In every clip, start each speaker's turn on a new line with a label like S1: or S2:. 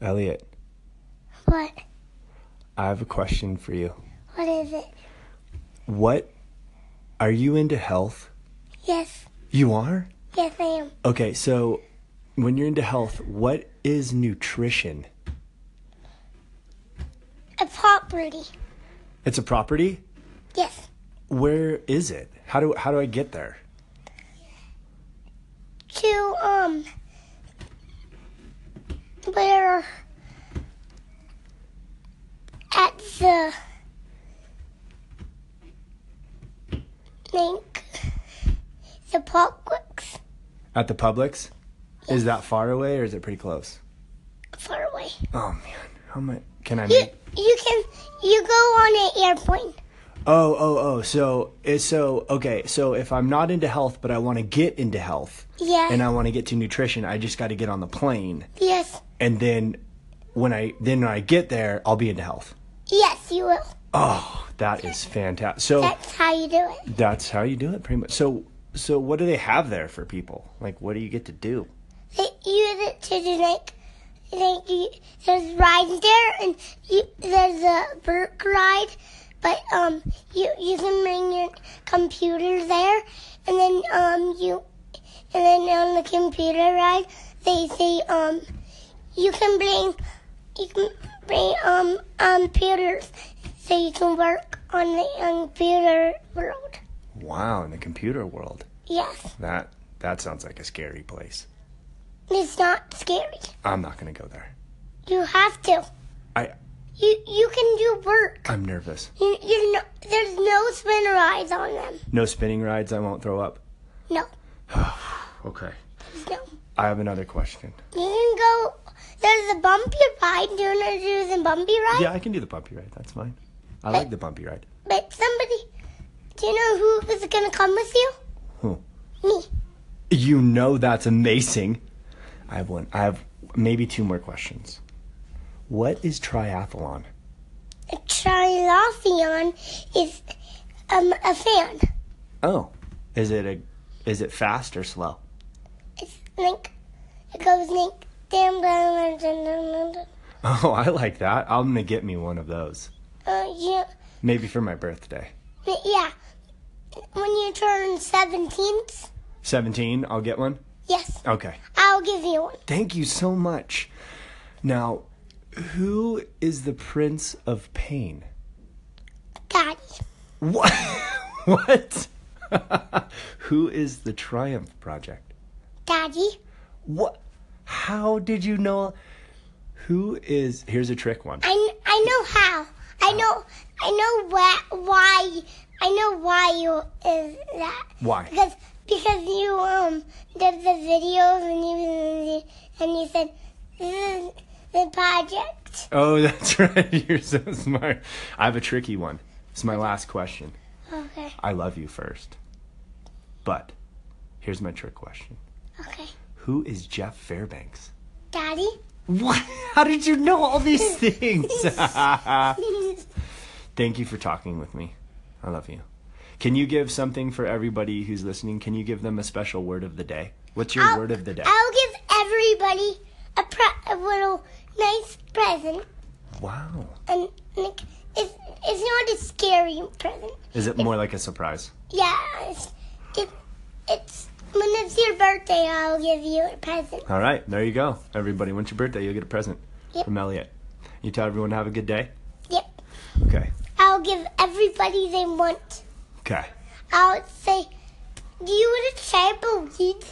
S1: Elliot,
S2: What?
S1: I have a question for you.
S2: What is it?
S1: What are you into health?
S2: Yes.
S1: You are?
S2: Yes, I am.
S1: Okay, so when you're into health, what is nutrition?
S2: A property.
S1: It's a property?
S2: Yes.
S1: Where is it? How do how do I get there?
S2: To, um, where at the think the Publix
S1: At the Publix? Is that far away or is it pretty close?
S2: far away.
S1: Oh man, how much can I
S2: You
S1: make?
S2: you can you go on an airplane.
S1: Oh, oh, oh. So, it's so okay. So, if I'm not into health, but I want to get into health,
S2: Yeah.
S1: and I want to get to nutrition, I just got to get on the plane,
S2: yes.
S1: and then when I then when I get there, I'll be into health.
S2: Yes, you will.
S1: Oh, that is fantastic. So
S2: That's how you do it.
S1: that's how you do it, pretty much. So, so what do they have there for people? Like, what do you get to do?
S2: They use it to do like like you, there's rides there and you, there's a Burke ride, but um you you can bring your computer there and then um you and then on the computer ride they say um you can bring you can bring um um computers so you can work on the computer world.
S1: Wow, in the computer world,
S2: Yes,
S1: that that sounds like a scary place.
S2: it's not scary.
S1: I'm not gonna go there.
S2: You have to.
S1: I
S2: You you can do work.
S1: I'm nervous.
S2: You, you're no, there's no spin rides on them.
S1: No spinning rides. I won't throw up.
S2: No,
S1: Okay.
S2: no.
S1: I have another question.
S2: You can go. There's a bumpy ride. Do you want to do the bumpy ride?
S1: Yeah, I can do the bumpy ride. That's fine. I like the bumpy ride.
S2: But somebody, do you know who is gonna come with you?
S1: Who?
S2: Me.
S1: You know that's amazing. I have one. I have maybe two more questions. What is triathlon?
S2: A triathlon is um a fan.
S1: Oh, is it a is it fast or slow?
S2: It's like it goes like damn.
S1: Oh, I like that. I'm gonna get me one of those.
S2: Uh yeah
S1: Maybe for my birthday.
S2: yeah. When you turn seventeen.
S1: 17, I'll get one.
S2: yes,
S1: Okay.
S2: I'll give you one.
S1: Thank you so much. Now, who is the Prince of Pain?
S2: Daddy.
S1: What? what? who is the Triumph Project?
S2: Daddy.
S1: What? How did you know? Who is? Here's a trick one.
S2: I, I know how. I know I know why why I know why you is that.
S1: Why?
S2: Because because you um did the videos and you and you said this is the project.
S1: Oh, that's right. You're so smart. I have a tricky one. It's my last question.
S2: Okay.
S1: I love you first. But here's my trick question.
S2: Okay.
S1: Who is Jeff Fairbanks?
S2: Daddy.
S1: What? How did you know all these things? Thank you for talking with me. I love you. Can you give something for everybody who's listening? Can you give them a special word of the day? What's your
S2: I'll-
S1: word of the day?
S2: I'll give everybody a a little nice present
S1: Wow.
S2: and like it's it's not a scary present.
S1: Is it more like a surprise?
S2: Yeah, it's, it, it's when it's your birthday. I'll give you a present.
S1: All right, there you go. Everybody, when's your birthday? You'll get a present
S2: Yep.
S1: from Elliot. You tell everyone to have a good day?
S2: Yep.
S1: Okay.
S2: I'll give everybody they want.
S1: Okay.
S2: I'll say, do you want a trampoline?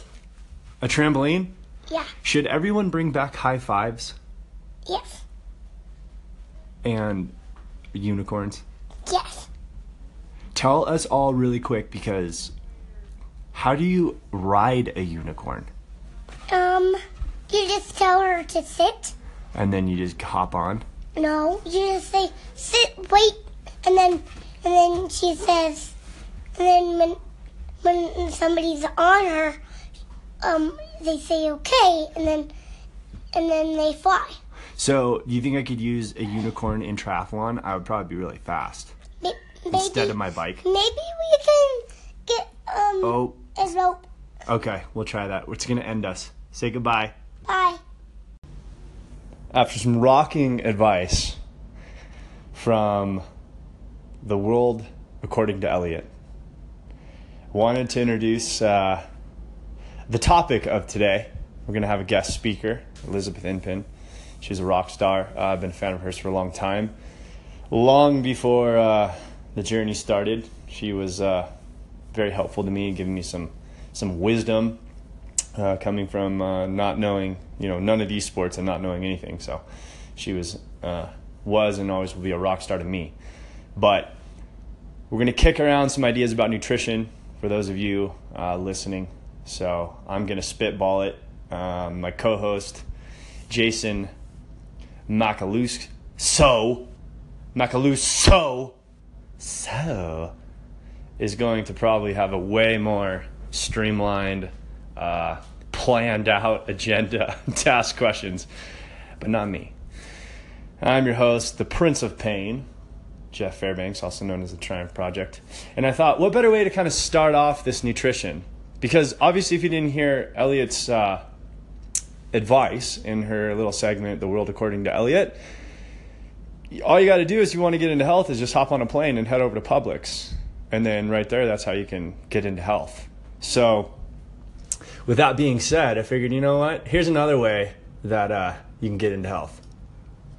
S1: A trampoline?
S2: Yeah.
S1: Should everyone bring back high fives
S2: Yes.
S1: and unicorns?
S2: Yes.
S1: Tell us all really quick because how do you ride a unicorn?
S2: Um, you just tell her to sit.
S1: And then you just hop on?
S2: No, you just say sit, wait, and then and then she says, and then when when somebody's on her, um, they say okay, and then and then they fly.
S1: So, do you think I could use a unicorn in triathlon? I would probably be really fast
S2: Maybe,
S1: instead of my bike.
S2: maybe we can get um
S1: Oh,
S2: a rope.
S1: okay. We'll try that. It's going to end us. Say goodbye.
S2: Bye.
S1: after some rocking advice from the world according to Elliot, wanted to introduce uh, the topic of today. We're going to have a guest speaker, Elizabeth Inpin. She's a rock star. Uh, I've been a fan of hers for a long time. Long before uh, the journey started, she was uh, very helpful to me, giving me some some wisdom uh, coming from uh, not knowing, you know, none of these sports and not knowing anything. So she was uh, was and always will be a rock star to me. But we're to kick around some ideas about nutrition for those of you listening. So I'm to spitball it. Um, my co-host Jason Macalus so Macalus so so is going to probably have a way more streamlined, uh, planned out agenda to ask questions, but not me. I'm your host, the Prince of Pain, Jeff Fairbanks, also known as the Triumph Project. And I thought, what better way to kind of start off this nutrition? Because obviously, if you didn't hear Elliot's uh, advice in her little segment, The World According to Elliot, all you got to do is you want to get into health is just hop on a plane and head over to Publix. And then right there, that's how you can get into health. So, with that being said, I figured, you know what? Here's another way that uh, you can get into health.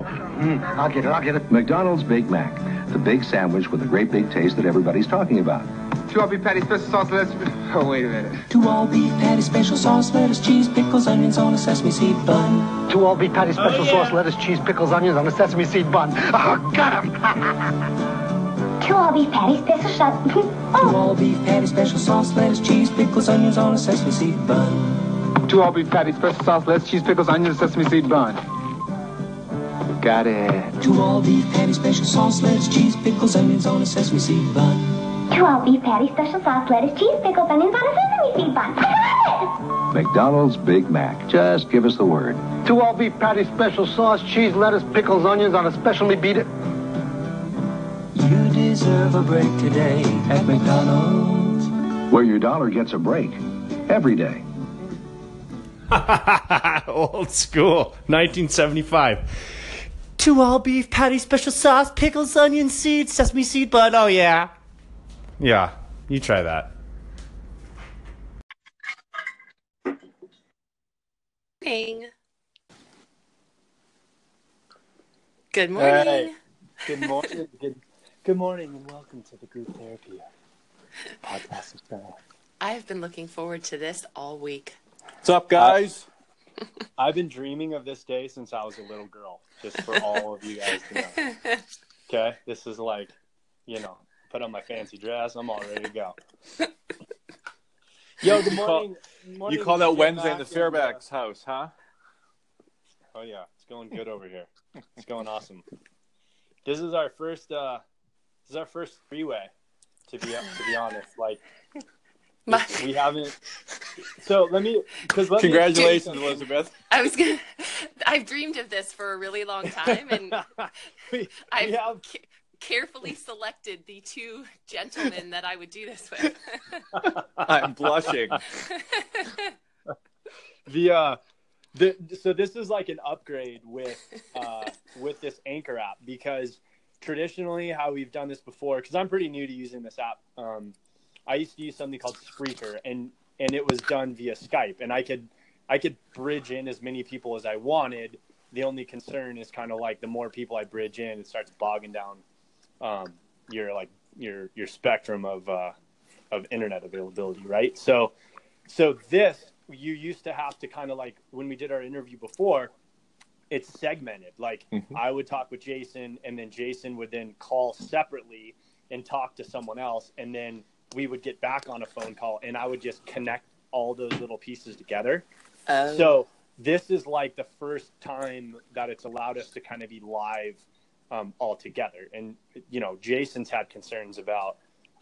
S3: Mm, I'll get it, I'll get it. McDonald's Big Mac, the big sandwich with the great big taste that everybody's talking about.
S4: Two all beef patty, special sauce, lettuce. Oh, wait a minute.
S5: Two all beef patty, special sauce, lettuce, cheese, pickles, onions on a sesame seed bun.
S6: Two all beef patty, special oh, sauce, lettuce, cheese, pickles, onions on a sesame seed bun. Oh, got him!
S2: Two all beef patties, special sauce. Oh.
S5: Two all beef patty, special sauce, lettuce, cheese, pickles, onions on a sesame seed bun.
S4: Two all beef patty, special sauce, lettuce, cheese, pickles, onions, sesame seed bun. Got it.
S5: Two all beef patty, special sauce, lettuce, cheese, pickles, onions on a sesame seed bun.
S2: Two all beef patty, special sauce, lettuce, cheese, pickles, onions on a sesame seed bun. I got it!
S3: McDonald's Big Mac. Just give us the word.
S6: Two all beef patty, special sauce, cheese, lettuce, pickles, onions on a specially beat it.
S5: You deserve a break today at McDonald's.
S3: Where your dollar gets a break every day.
S1: Old school, 1975. Two all beef patty, special sauce, pickles, onion seeds, sesame seed bun. Oh, yeah. Yeah, you try that.
S7: morning. Good morning.
S1: Hey. Good morning. Good, good morning, and welcome to the group therapy podcast.
S7: I have been looking forward to this all week.
S8: What's up, guys?
S1: I've been dreaming of this day since I was a little girl, just for all of you guys to know. Okay? This is like, you know, put on my fancy dress. I'm all ready to go. Yo, good
S8: You call-
S1: morning. morning,
S8: you call that Wednesday in the
S1: Mack and, uh,
S8: Fairbanks house, huh?
S1: Oh yeah, it's going good over here. It's going awesome. This is our first. uh This is our first freeway. To be up to be honest, like
S7: My,
S1: we haven't. So let me because
S8: Congratulations, Elizabeth.
S7: I was gonna. I've dreamed of this for a really long time, and
S1: we,
S7: I've
S1: we have
S7: ca- carefully selected the two gentlemen that I would do this with.
S8: I'm blushing.
S1: the uh the so this is like an upgrade with uh with this anchor app because traditionally how we've done this before because i'm pretty new to using this app um i used to use something called spreaker and and it was done via skype and i could i could bridge in as many people as i wanted the only concern is kind of like the more people i bridge in it starts bogging down um your like your your spectrum of uh of internet availability right so so this you used to have to kind of like when we did our interview before it's segmented like
S8: Mhm.
S1: i would talk with jason and then jason would then call separately and talk to someone else and then we would get back on a phone call and i would just connect all those little pieces together
S7: Oh.
S1: so this is like the first time that it's allowed us to kind of be live um, all together. And you know, Jason's had concerns about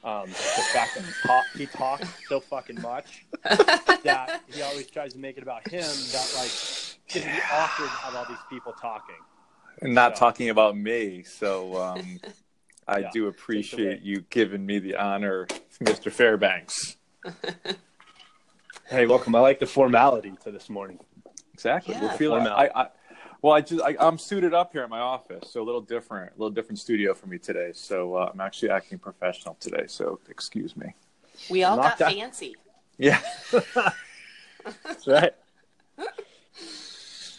S1: um, the fact that he, talk, he talks so fucking much that he always tries to make it about him. That like it's gonna be awkward to have all these people talking.
S8: And not
S1: So-
S8: talking about me. So um, I
S1: Yeah,
S8: do appreciate you giving me the honor, Mr. Fairbanks.
S1: Hey, welcome. I like the formality to this morning.
S8: Exactly.
S7: Yeah.
S8: We're feeling. I, I Well, I just I, I'm suited up here in my office, so a little different, a little different studio for me today. So uh, I'm actually acting professional today. So excuse me.
S7: We all
S9: Knocked
S7: got
S9: out.
S7: fancy.
S8: Yeah.
S9: That's right.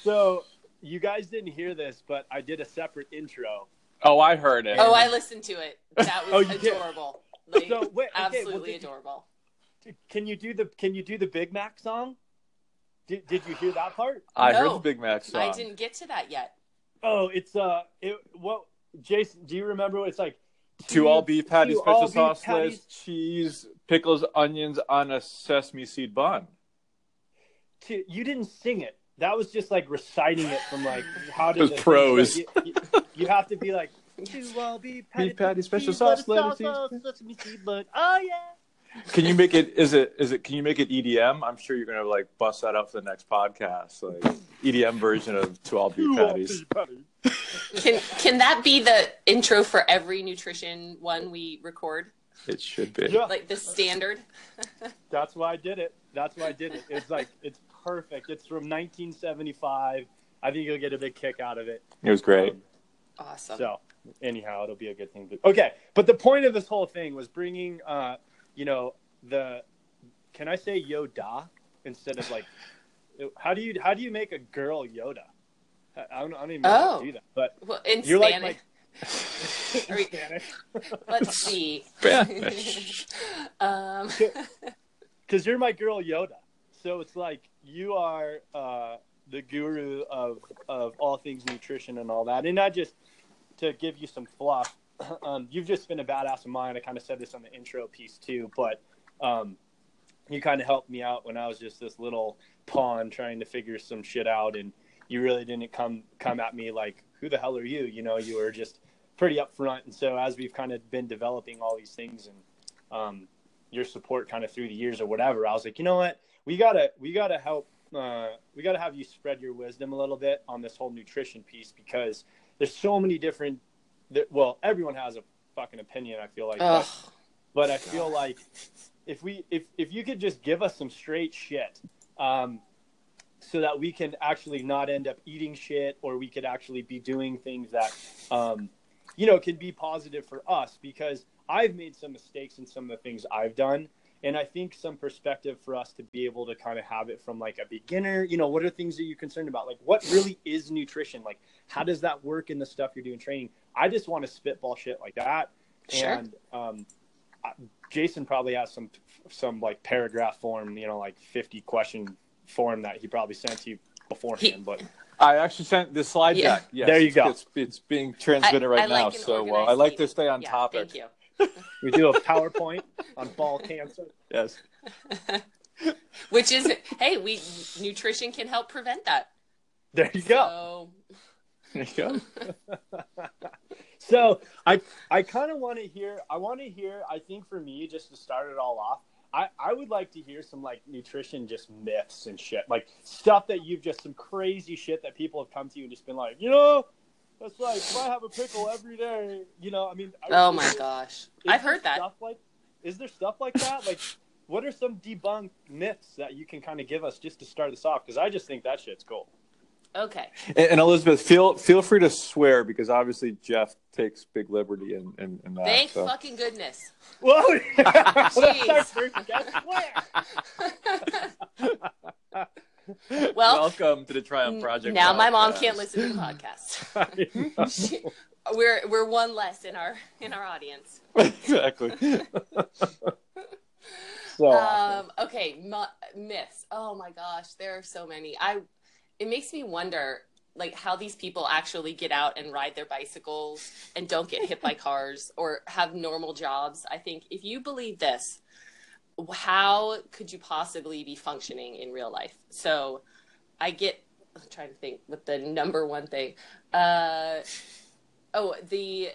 S9: so you guys didn't hear this, but I did a separate intro.
S8: Oh, I heard it.
S7: Oh, I listened to it. That was
S9: Oh,
S7: adorable. Like,
S9: So, wait, okay, well,
S7: absolutely
S9: did-
S7: adorable.
S9: Can you do the Can you do the Big Mac song? Did Did you hear that part?
S8: I heard the Big Mac song.
S7: I didn't get to that yet.
S9: Oh, it's uh, it what? Jason, do you remember? what It's like
S8: Two all beef patties, special
S9: all beef
S8: sauce,
S9: patties.
S8: cheese, pickles, onions on a sesame seed bun.
S9: to, you didn't sing it. That was just like reciting it from like how did
S8: was
S9: the thing-
S8: prose.
S9: You, you- you have to be like two all beef patties,
S8: Beef patty, special
S9: cheese,
S8: sauce,
S9: lettuce,
S8: lettuce,
S9: salsa, sesame seed bun. Oh yeah.
S8: Can you make it? Is it? Is it? Can you make it EDM? I'm sure you're gonna like bust that out for the next podcast, like EDM version of two all beef
S9: Two
S8: patties.
S9: beef patties.
S7: Can can that be the intro for every nutrition one we record?
S8: It should be.
S9: Yeah.
S7: Like the standard?
S9: That's why I did it. That's why I did it. It's like it's perfect. It's from 1975. I think you'll get a big kick out of it.
S8: It was great.
S9: Um,
S7: Awesome.
S9: So anyhow, it'll be a good thing. To... Okay, but the point of this whole thing was bringing, uh, you know, the. Can I say Yoda instead of like? How do you how do you make a girl Yoda? I I don't, I don't even know how
S7: Oh.
S9: to do that. But
S7: well, in
S9: you're like
S7: Spanish.
S9: my.
S7: Are we-
S9: Spanish.
S7: Let's see.
S8: Spanish.
S7: um,
S9: because you're my girl Yoda. So it's like you are uh, the guru of of all things nutrition and all that. And not just to give you some fluff. Um, you've just been a badass of mine. I kind of said this on the intro piece too, but um, you kind of helped me out when I was just this little pawn trying to figure some shit out, and you really didn't come come at me like, "Who the hell are you?" You know, you were just pretty upfront. And so as we've kind of been developing all these things and um, your support kind of through the years or whatever, I was like, you know what, we gotta we gotta help. Uh, we gotta have you spread your wisdom a little bit on this whole nutrition piece because there's so many different. That, well, everyone has a fucking opinion. I feel like,
S7: ugh.
S9: but, but I feel like if we if if you could just give us some straight shit, um, so that we can actually not end up eating shit, or we could actually be doing things that, um, you know, can be positive for us because I've made some mistakes in some of the things I've done. And I think some perspective for us to be able to kind of have it from like a beginner, you know, what are things that you're concerned about? Like, what really is nutrition? Like, how does that work in the stuff you're doing training? I just want to spitball shit like that.
S7: Sure.
S9: And um, Jason probably has some some like paragraph form, you know, like 50 question form that he probably sent to you beforehand.
S7: He-
S9: but
S8: I actually sent the slide
S7: Yeah.
S8: deck. Yes,
S9: There you go.
S8: It's, it's being transmitted
S7: I-
S8: right
S7: I like
S8: now,
S7: an
S8: so uh, I like to stay on
S7: Yeah,
S8: topic.
S7: Thank you.
S9: we do a PowerPoint on ball cancer.
S8: Yes.
S7: Which is, hey, we nutrition can help prevent that.
S9: There you go.
S7: So,
S8: There you go.
S9: So I I kind of want to hear. I want to hear. I think for me, just to start it all off, I I would like to hear some like nutrition just myths and shit, like stuff that you've just some crazy shit that people have come to you and just been like, you know, that's like if I have a pickle every day, you know. I mean,
S7: oh
S9: is
S7: my gosh, I've heard that.
S9: Stuff like, is there stuff like that? Like, what are some debunked myths that you can kind of give us just to start us off? Because I just think that shit's cool.
S7: Okay.
S8: And, and Elizabeth, feel feel free to swear because obviously Jeff takes big liberty in, in, in that.
S7: Thank
S8: so.
S7: fucking goodness.
S9: Whoa! That's our
S7: Jeez.
S9: first guest swear.
S7: Well,
S8: Welcome to the Triumph Project.
S7: now my mom can't listen to the podcast. She- we're we're one less in our in our audience.
S8: exactly.
S9: So.
S7: Um, okay, myths. Oh my gosh, there are so many. I it makes me wonder like how these people actually get out and ride their bicycles and don't get hit by cars or have normal jobs. I think if you believe this, how could you possibly be functioning in real life? So I get I'm trying to think what the number one thing. Uh oh, the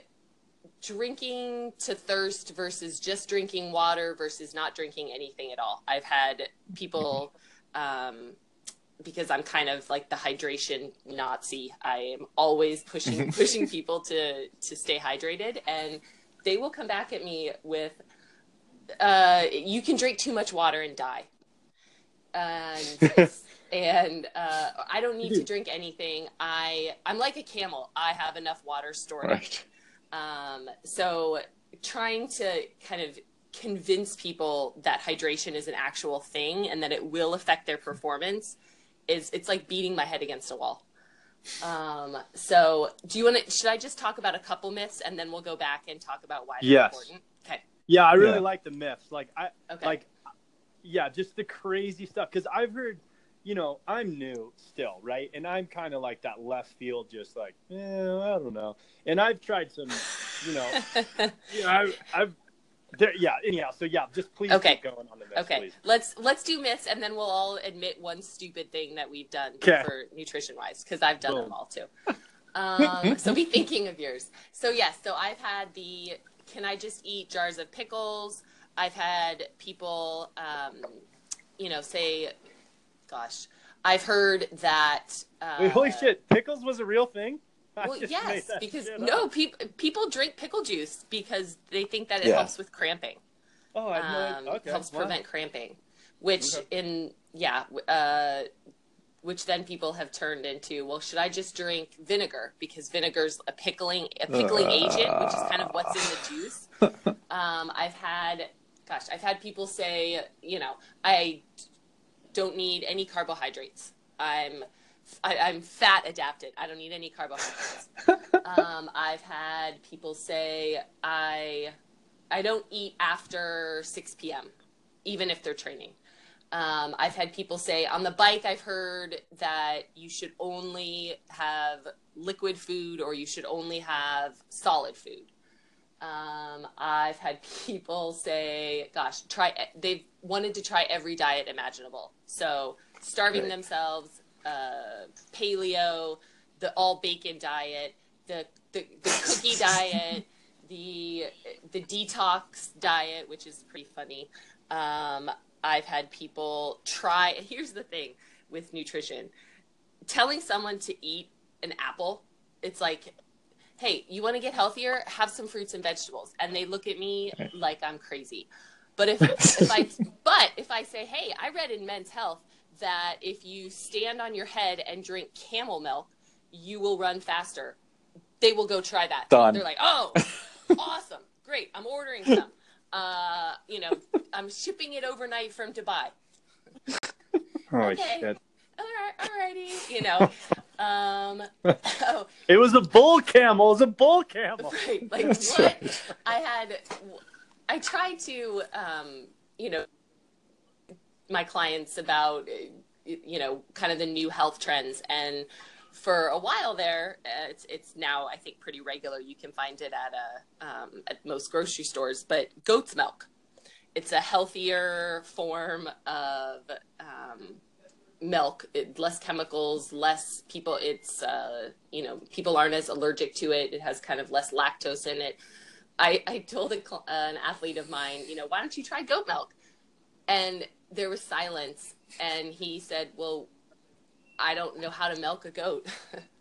S7: drinking to thirst versus just drinking water versus not drinking anything at all. I've had people, um, because I'm kind of like the hydration Nazi. I am always pushing pushing people to to stay hydrated, and they will come back at me with, uh, "You can drink too much water and die." And and uh, I don't need to drink anything. I I'm like a camel. I have enough water stored.
S8: Right.
S7: Um, so trying to kind of convince people that hydration is an actual thing and that it will affect their performance is it's like beating my head against a wall. Um, so do you want to, should I just talk about a couple myths and then we'll go back and talk about why they're
S9: Yes.
S7: important? Okay.
S9: Yeah, I really
S8: Yeah.
S9: like the myths. Like I
S7: Okay.
S9: like yeah, just the crazy stuff cuz I've heard, you know, I'm new still, right? And I'm kind of like that left field just like, eh, I don't know. And I've tried some, you know, you know I've, I've there, yeah, anyhow, so yeah, just please
S7: Okay.
S9: keep going on the myths,
S7: Okay,
S9: please.
S7: let's let's do myths, and then we'll all admit one stupid thing that we've done
S9: Okay.
S7: for nutrition wise, because I've done
S9: Boom.
S7: them all too. Um, so be thinking of yours. So yes, so I've had the can I just eat jars of pickles? I've had people, um, you know, say, gosh, I've heard that. Uh,
S9: Wait, holy shit, pickles was a real thing? I
S7: Well, yes, because no,
S9: up.
S7: people people drink pickle juice because they think that it
S1: Yeah.
S7: helps with cramping
S9: Oh, I
S7: um,
S9: know. Okay.
S7: helps
S9: wow.
S7: prevent cramping, which
S9: Okay.
S7: in yeah, uh, which then people have turned into well, should I just drink vinegar because vinegar's a pickling a pickling agent, which is kind of what's in the juice. Um, I've had, gosh, I've had people say, you know, I don't need any carbohydrates. I'm I, I'm fat adapted. I don't need any carbohydrates. um, I've had people say I I don't eat after 6 p.m. even if they're training. Um, I've had people say on the bike. I've heard that you should only have liquid food or you should only have solid food. Um, I've had people say, "Gosh, try." They've wanted to try every diet imaginable. So starving
S1: Right.
S7: themselves, uh, paleo, the all bacon diet, the the, the cookie diet, the the detox diet, which is pretty funny. Um, I've had people try. Here's the thing with nutrition: telling someone to eat an apple, it's like hey, you want to get healthier? Have some fruits and vegetables. And they look at me like I'm crazy. But if, if I but if I say, hey, I read in Men's Health that if you stand on your head and drink camel milk, you will run faster. They will go try that.
S8: Done.
S7: They're like, oh, awesome, great. I'm ordering some. Uh, you know, I'm shipping it overnight from Dubai.
S9: Oh
S7: Okay.
S9: shit!
S7: All right, alrighty. You know, um, oh,
S9: It was a bull camel. It was a bull camel.
S7: Right. Like what I had I tried to um, you know my clients about you know kind of the new health trends and for a while there uh, it's it's now I think pretty regular. You can find it at a um, at most grocery stores but goat's milk. It's a healthier form of um, milk. It, less chemicals less people it's uh, you know people aren't as allergic to it. It has kind of less lactose in it. I, I told a, uh, an athlete of mine you know why don't you try goat milk? And there was silence and he said well i don't know how to milk a goat.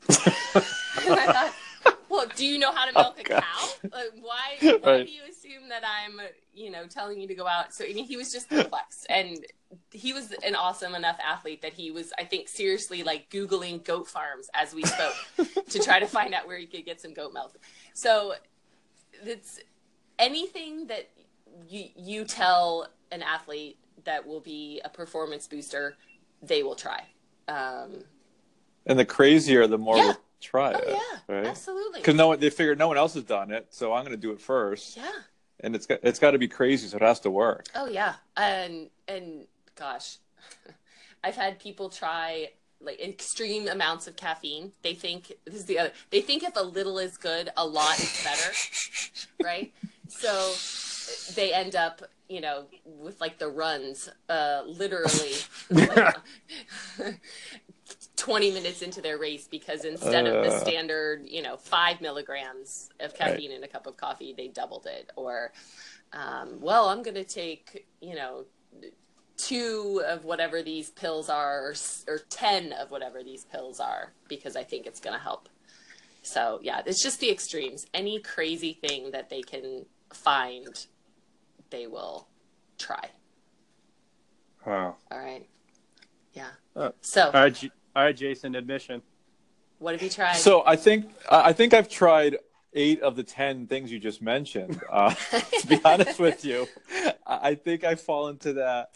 S7: And i thought well do you know how to oh, milk a
S8: God.
S7: cow? Like, why, why
S8: Right.
S7: do you assume that i'm you know telling you to go out? So i mean he was just perplexed. And he was an awesome enough athlete that he was i think seriously like googling goat farms as we spoke to try to find out where he could get some goat milk. So it's anything that you you tell an athlete that will be a performance booster they will try um
S8: And the crazier, the more
S7: Yeah.
S8: we'll try
S7: oh
S8: it.
S7: yeah
S8: Right?
S7: absolutely
S8: Because no one, they figured no one else has done it, so I'm going to do it first.
S7: yeah
S8: And it's got it's got to be crazy, so it has to work.
S7: Oh yeah, and and gosh, I've had people try like extreme amounts of caffeine. They think this is the other. They think if a little is good, a lot is better, right? So they end up, you know, with like the runs, uh, literally. like, 20 minutes into their race because instead of the
S8: Uh.
S7: standard, you know, five milligrams of caffeine in a cup of coffee, they doubled it. Or, um, well, I'm going to take, you know, two of whatever these pills are, or, or 10 of whatever these pills are, because I think it's going to help. So, yeah, it's just the extremes. Any crazy thing that they can find, they will try.
S8: Wow.
S7: All right. Yeah.
S9: Uh,
S7: So,
S9: All right, J- all right, Jason, admission.
S7: what have you tried?
S8: So I think I I think I've tried eight of the ten things you just mentioned. Uh, to be honest with you, I I think I fall into that.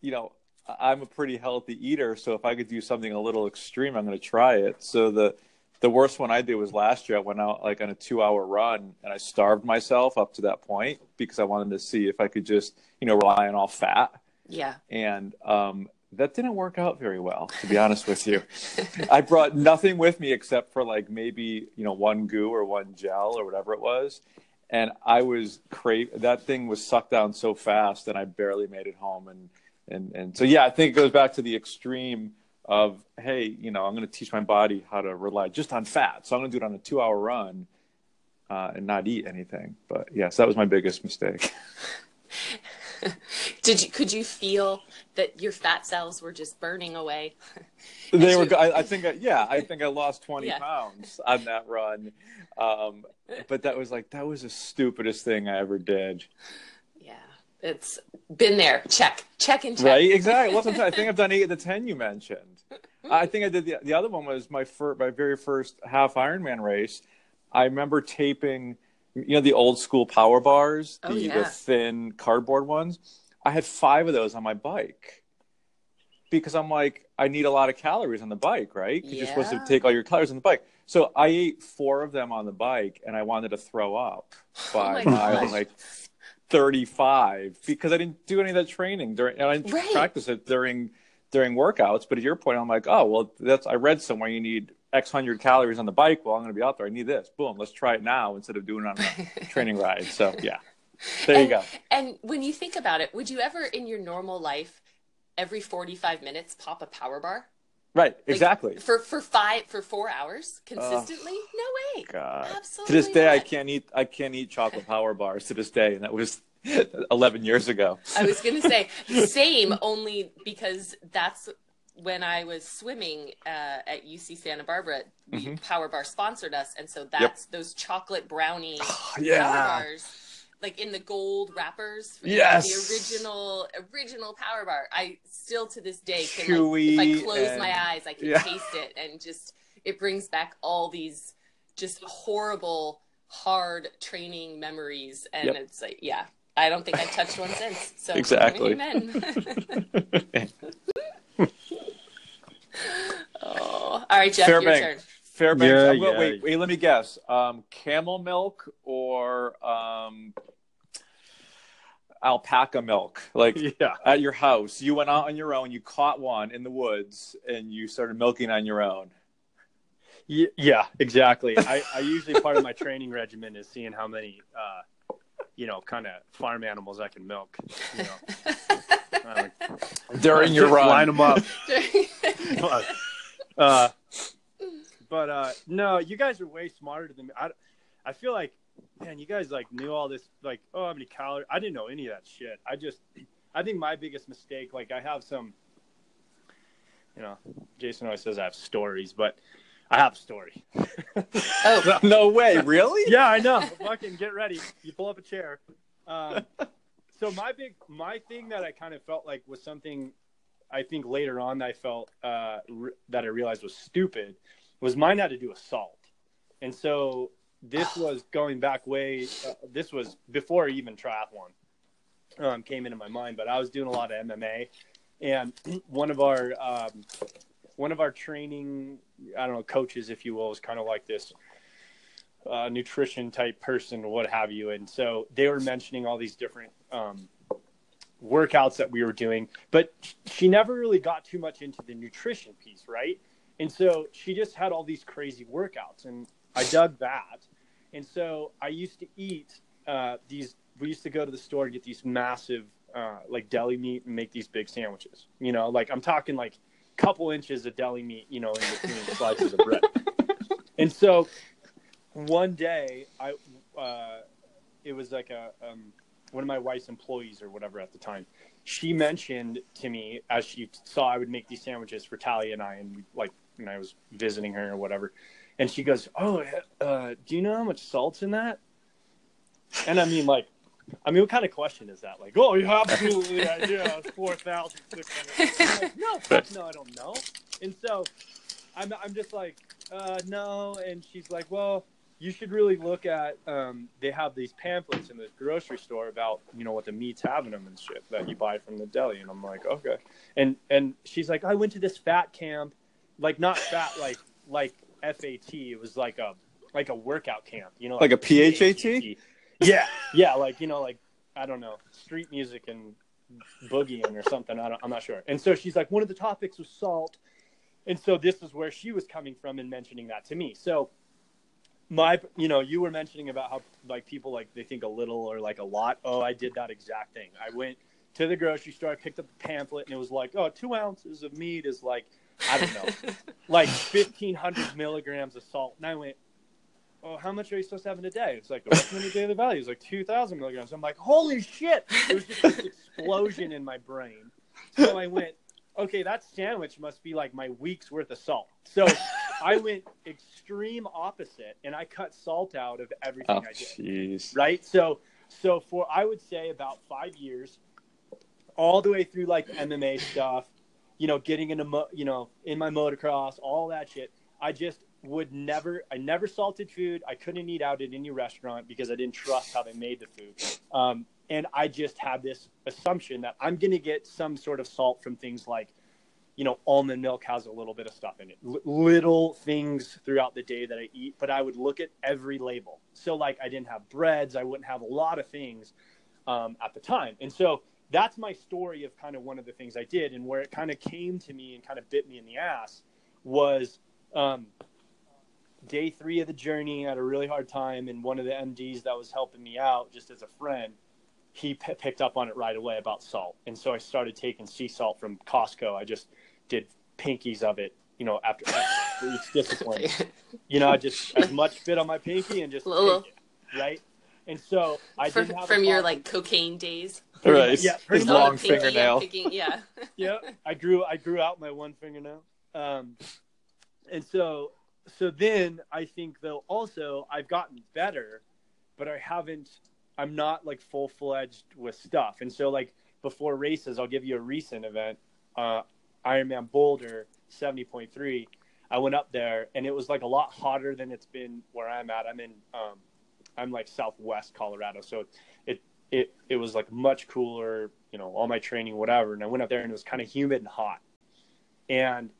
S8: You know, I'm a pretty healthy eater, so if I could do something a little extreme, I'm going to try it. So the the worst one I did was last year. I went out like on a two hour run and I starved myself up to that point because I wanted to see if I could just you know rely on all fat
S7: yeah.
S8: and um, that didn't work out very well to be honest with you i brought nothing with me except for like maybe you know one goo or one gel or whatever it was and i was that thing was sucked down so fast and i barely made it home and and and so yeah i think it goes back to the extreme of hey you know i'm going to teach my body how to rely just on fat so i'm going to do it on a two hour run uh, and not eat anything but yes that was my biggest mistake
S7: Did you could you feel that your fat cells were just burning away?
S8: they were I, I think I, yeah i think i lost 20
S7: Yeah.
S8: pounds on that run um but that was like that was the stupidest thing i ever did.
S7: It's been there. Check. Check and check.
S8: right? Exactly. Well, sometimes i think i've done eight of the ten you mentioned. I think i did the, the other one was my fir- my very first half ironman race. I remember taping you know the old school power bars the,
S7: Oh,
S8: the thin cardboard ones? I had five of those on my bike because i'm like i need a lot of calories on the bike right? 'Cause you're supposed to take all your calories on the bike. So i ate four of them on the bike and i wanted to throw up oh by
S7: Oh my
S8: mile like 35 because i didn't do any of that training during and i didn't
S7: Right.
S8: practice it during during workouts but at your point i'm like oh well that's i read somewhere you need x hundred calories on the bike. Well i'm going to be out there. I need this. Boom let's try it now instead of doing it on a training ride. So yeah. There you go.
S7: And when you think about it, would you ever in your normal life every 45 minutes pop a power bar?
S8: Right
S7: Like,
S8: exactly
S7: For for 5 for 4 hours consistently? no way.
S8: God.
S7: Absolutely.
S8: to this day i can't eat i can't eat chocolate power bars to this day and that was 11 years ago
S7: I was going to say same only because that's when I was swimming uh, at UC Santa Barbara, the
S8: Mhm.
S7: Power Bar sponsored us, and so that's those chocolate brownie
S8: yeah.
S7: Power Bars, like in the gold wrappers.
S8: Yes.
S7: the original original Power Bar. I still to this day can
S8: Chewy
S7: like, if I close
S8: and-
S7: my eyes, I can
S8: Yeah.
S7: taste it, and just it brings back all these just horrible, hard training memories, and
S8: Yep.
S7: it's like yeah. I don't think I've touched one since. So
S8: Exactly.
S7: Amen. oh, all right, Jeff, your
S8: Fairbanks.
S7: turn.
S8: Fairbanks.
S9: Yeah,
S8: I'm
S9: yeah.
S8: Wait, wait. Let me guess. Um, camel milk or um, alpaca milk? Like
S9: Yeah.
S8: at your house, you went out on your own. You caught one in the woods, and you started milking on your own.
S9: Y- Yeah, exactly. I, I usually part of my training regimen is seeing how many, uh, you know, kind of farm animals I can milk. You know, Uh,
S8: During your
S9: just
S8: run,
S9: line them up. but, uh, but uh, no, you guys are way smarter than me. I, I feel like, man, you guys like knew all this. Like, oh, how many calories? I didn't know any of that shit. I just, I think my biggest mistake, like, I have some, you know, Jason always says I have stories, but I have a story.
S7: Oh,
S8: no way, really?
S9: yeah, I know. Fucking get ready. You pull up a chair. Um, so my big, my thing that I kind of felt like was something I think later on I felt uh, re- that I realized was stupid was mine had to do with salt. And so this was going back way, uh, this was before even triathlon um, came into my mind, but I was doing a lot of MMA. And one of our, um, one of our training, I don't know, coaches, if you will, is kind of like this uh, nutrition type person, what have you. And so they were mentioning all these different um, workouts that we were doing, but she never really got too much into the nutrition piece, right? And so she just had all these crazy workouts, and I dug that. And so I used to eat uh, these. We used to go to the store and get these massive, uh, like deli meat, and make these big sandwiches. You know, like I'm talking like couple inches of deli meat, you know, in between slices of bread. And so one day I uh, it was like a um, one of my wife's employees or whatever at the time. She mentioned to me as she saw I would make these sandwiches for Talia and I, and we, like, and I was visiting her or whatever, and she goes, "Oh, uh, do you know how much salt's in that?" And I mean, like, I mean, what kind of question is that? Like, oh, you absolutely, yeah, yeah, four thousand six hundred. Like, no, fuck no, I don't know. And so, I'm, I'm just like, uh, no. And she's like, well, you should really look at. Um, they have these pamphlets in the grocery store about, you know, what the meats have in them and shit that you buy from the deli. And I'm like, okay. And and she's like, I went to this fat camp, like not fat, like like FAT. It was like a like a workout camp, you know,
S8: Like a PHAT?
S9: Yeah, yeah, like you know, like I don't know, street music and boogieing or something. I don't, I'm not sure. And so she's like, one of the topics was salt, and so this is where she was coming from in mentioning that to me. So my, you know, you were mentioning about how like people like they think a little or like a lot. Oh, I did that exact thing. I went to the grocery store, I picked up a pamphlet, and it was like, oh, two ounces of meat is like, I don't know, like 1500 milligrams of salt, and I went oh, how much are you supposed to have in a day? It's like the recommended daily value is like 2,000 milligrams. I'm like, holy shit! It was just this explosion in my brain. So I went, okay, that sandwich must be like my week's worth of salt. So I went extreme opposite, and I cut salt out of everything
S8: Oh,
S9: I did
S8: jeez.
S9: right? So, so for I would say about five years, all the way through like MMA stuff, you know, getting into mo- you know in my motocross, all that shit. I just would never, I never salted food. I couldn't eat out at any restaurant because I didn't trust how they made the food. Um, and I just had this assumption that I'm going to get some sort of salt from things like, you know, almond milk has a little bit of stuff in it, L- little things throughout the day that I eat, but I would look at every label. So, like, I didn't have breads, I wouldn't have a lot of things um, at the time. And so that's my story of kind of one of the things I did. And where it kind of came to me and kind of bit me in the ass was um, day three of the journey. I had a really hard time. And one of the MDs that was helping me out, just as a friend, he p- picked up on it right away about salt. And so I started taking sea salt from Costco. I just did pinkies of it, you know, after each discipline. You know, I just as much fit on my pinky and just it, right. And so I
S7: from,
S9: didn't have
S7: from your like cocaine days.
S8: Right.
S9: Yeah,
S8: His
S9: pretty
S7: Not a
S8: long
S7: pinky,
S8: fingernail.
S7: picking- yeah.
S9: yeah, I grew I grew out my one fingernail. Um, and so so then I think though also I've gotten better, but I haven't. I'm not like full fledged with stuff. And so like before races, I'll give you a recent event, uh, Ironman Boulder, seventy point three. I went up there and it was like a lot hotter than it's been where I'm at. I'm in um, I'm like Southwest Colorado, so it it it was like much cooler, you know, all my training, whatever. And I went up there and it was kind of humid and hot, and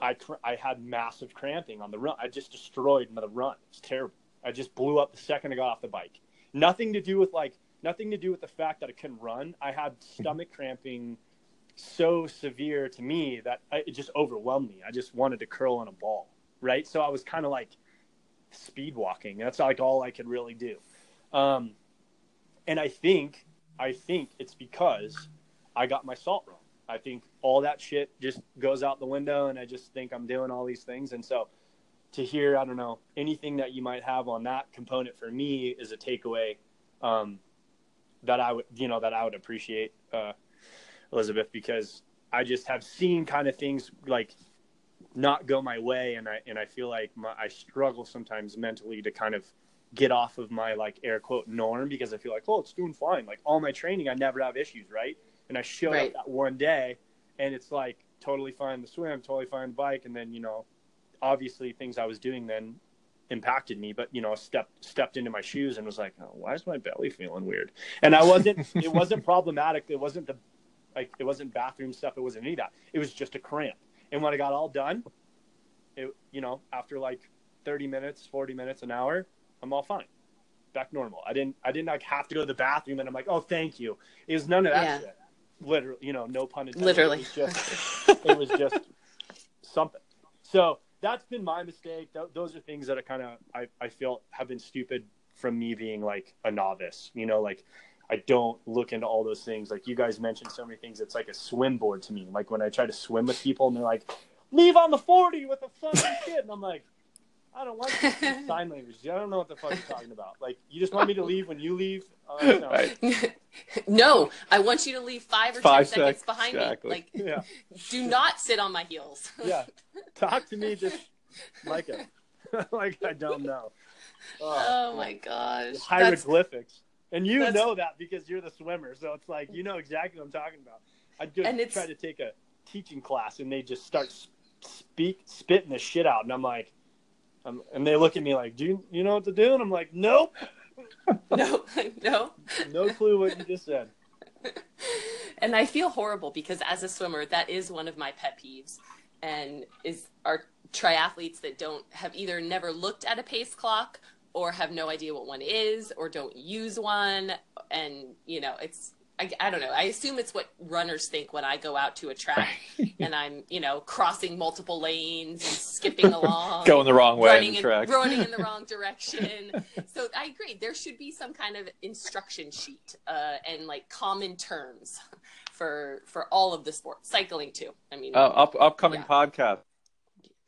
S9: I cr- I had massive cramping on the run. I just destroyed the run. It's terrible. I just blew up the second I got off the bike. Nothing to do with like nothing to do with the fact that I couldn't run. I had stomach cramping so severe to me that I, it just overwhelmed me. I just wanted to curl in a ball, right? So I was kind of like speed walking. That's like all I could really do. Um, and I think I think it's because I got my salt wrong. I think all that shit just goes out the window, and I just think I'm doing all these things. And so, to hear, I don't know, anything that you might have on that component for me is a takeaway um, that I would, you know, that I would appreciate, uh, Elizabeth, because I just have seen kind of things like not go my way, and I and I feel like my, I struggle sometimes mentally to kind of get off of my like air quote norm because I feel like oh it's doing fine. Like all my training I never have issues right? And I showed
S7: Right.
S9: up that one day and it's like totally fine the swim totally fine to bike and then you know obviously things I was doing then impacted me but you know stepped stepped into my shoes and was like oh, why is my belly feeling weird? And I wasn't it wasn't problematic it wasn't the like it wasn't bathroom stuff it wasn't any of that. It was just a cramp. And when I got all done it you know after like 30 minutes 40 minutes an hour I'm all fine. Back normal. I didn't I didn't like have to go to the bathroom and I'm like oh thank you. It was none of that
S7: Yeah.
S9: shit. Literally you know no pun intended.
S7: Literally.
S9: it was just it was just something. So that's been my mistake. Th- those are things that I kind of I, I feel have been stupid from me being like a novice. You know like I don't look into all those things. Like you guys mentioned so many things. It's like a swim board to me. Like when I try to swim with people and they're like leave on the 40 with a fucking kid. And I'm like I don't want to sign language. I don't know what the fuck you're talking about. Like, you just want me to leave when you leave? Uh, no.
S8: Right.
S7: no, I want you to leave five or
S8: Five
S7: ten seconds
S8: seconds,
S7: behind
S8: exactly.
S7: me. Like,
S9: Yeah,
S7: do not sit on my heels.
S9: yeah. Talk to me just like it. like I don't know.
S7: Oh my gosh. That's,
S9: Hieroglyphics. And you
S7: That's-
S9: know that because you're the swimmer, so it's like you know exactly what I'm talking about. I'd go
S7: And it's-
S9: try to take a teaching class, and they just start speak spitting the shit out, and I'm like, um, and they look at me like, "Do you, you know what to do?" And I'm like, "Nope,
S7: No, no.
S9: no clue what you just said."
S7: and I feel horrible because as a swimmer, that is one of my pet peeves, and is are triathletes that don't have either never looked at a pace clock or have no idea what one is or don't use one, and you know it's. I, I don't know. I assume it's what runners think when I go out to a track and I'm, you know, crossing multiple lanes and skipping along.
S8: Going the wrong way
S7: running in,
S8: track.
S7: running in the wrong direction. so I agree. There should be some kind of instruction sheet uh, and like common terms for for all of the sports. Cycling too. I mean,
S8: Uh, up, upcoming
S7: Yeah.
S8: podcast.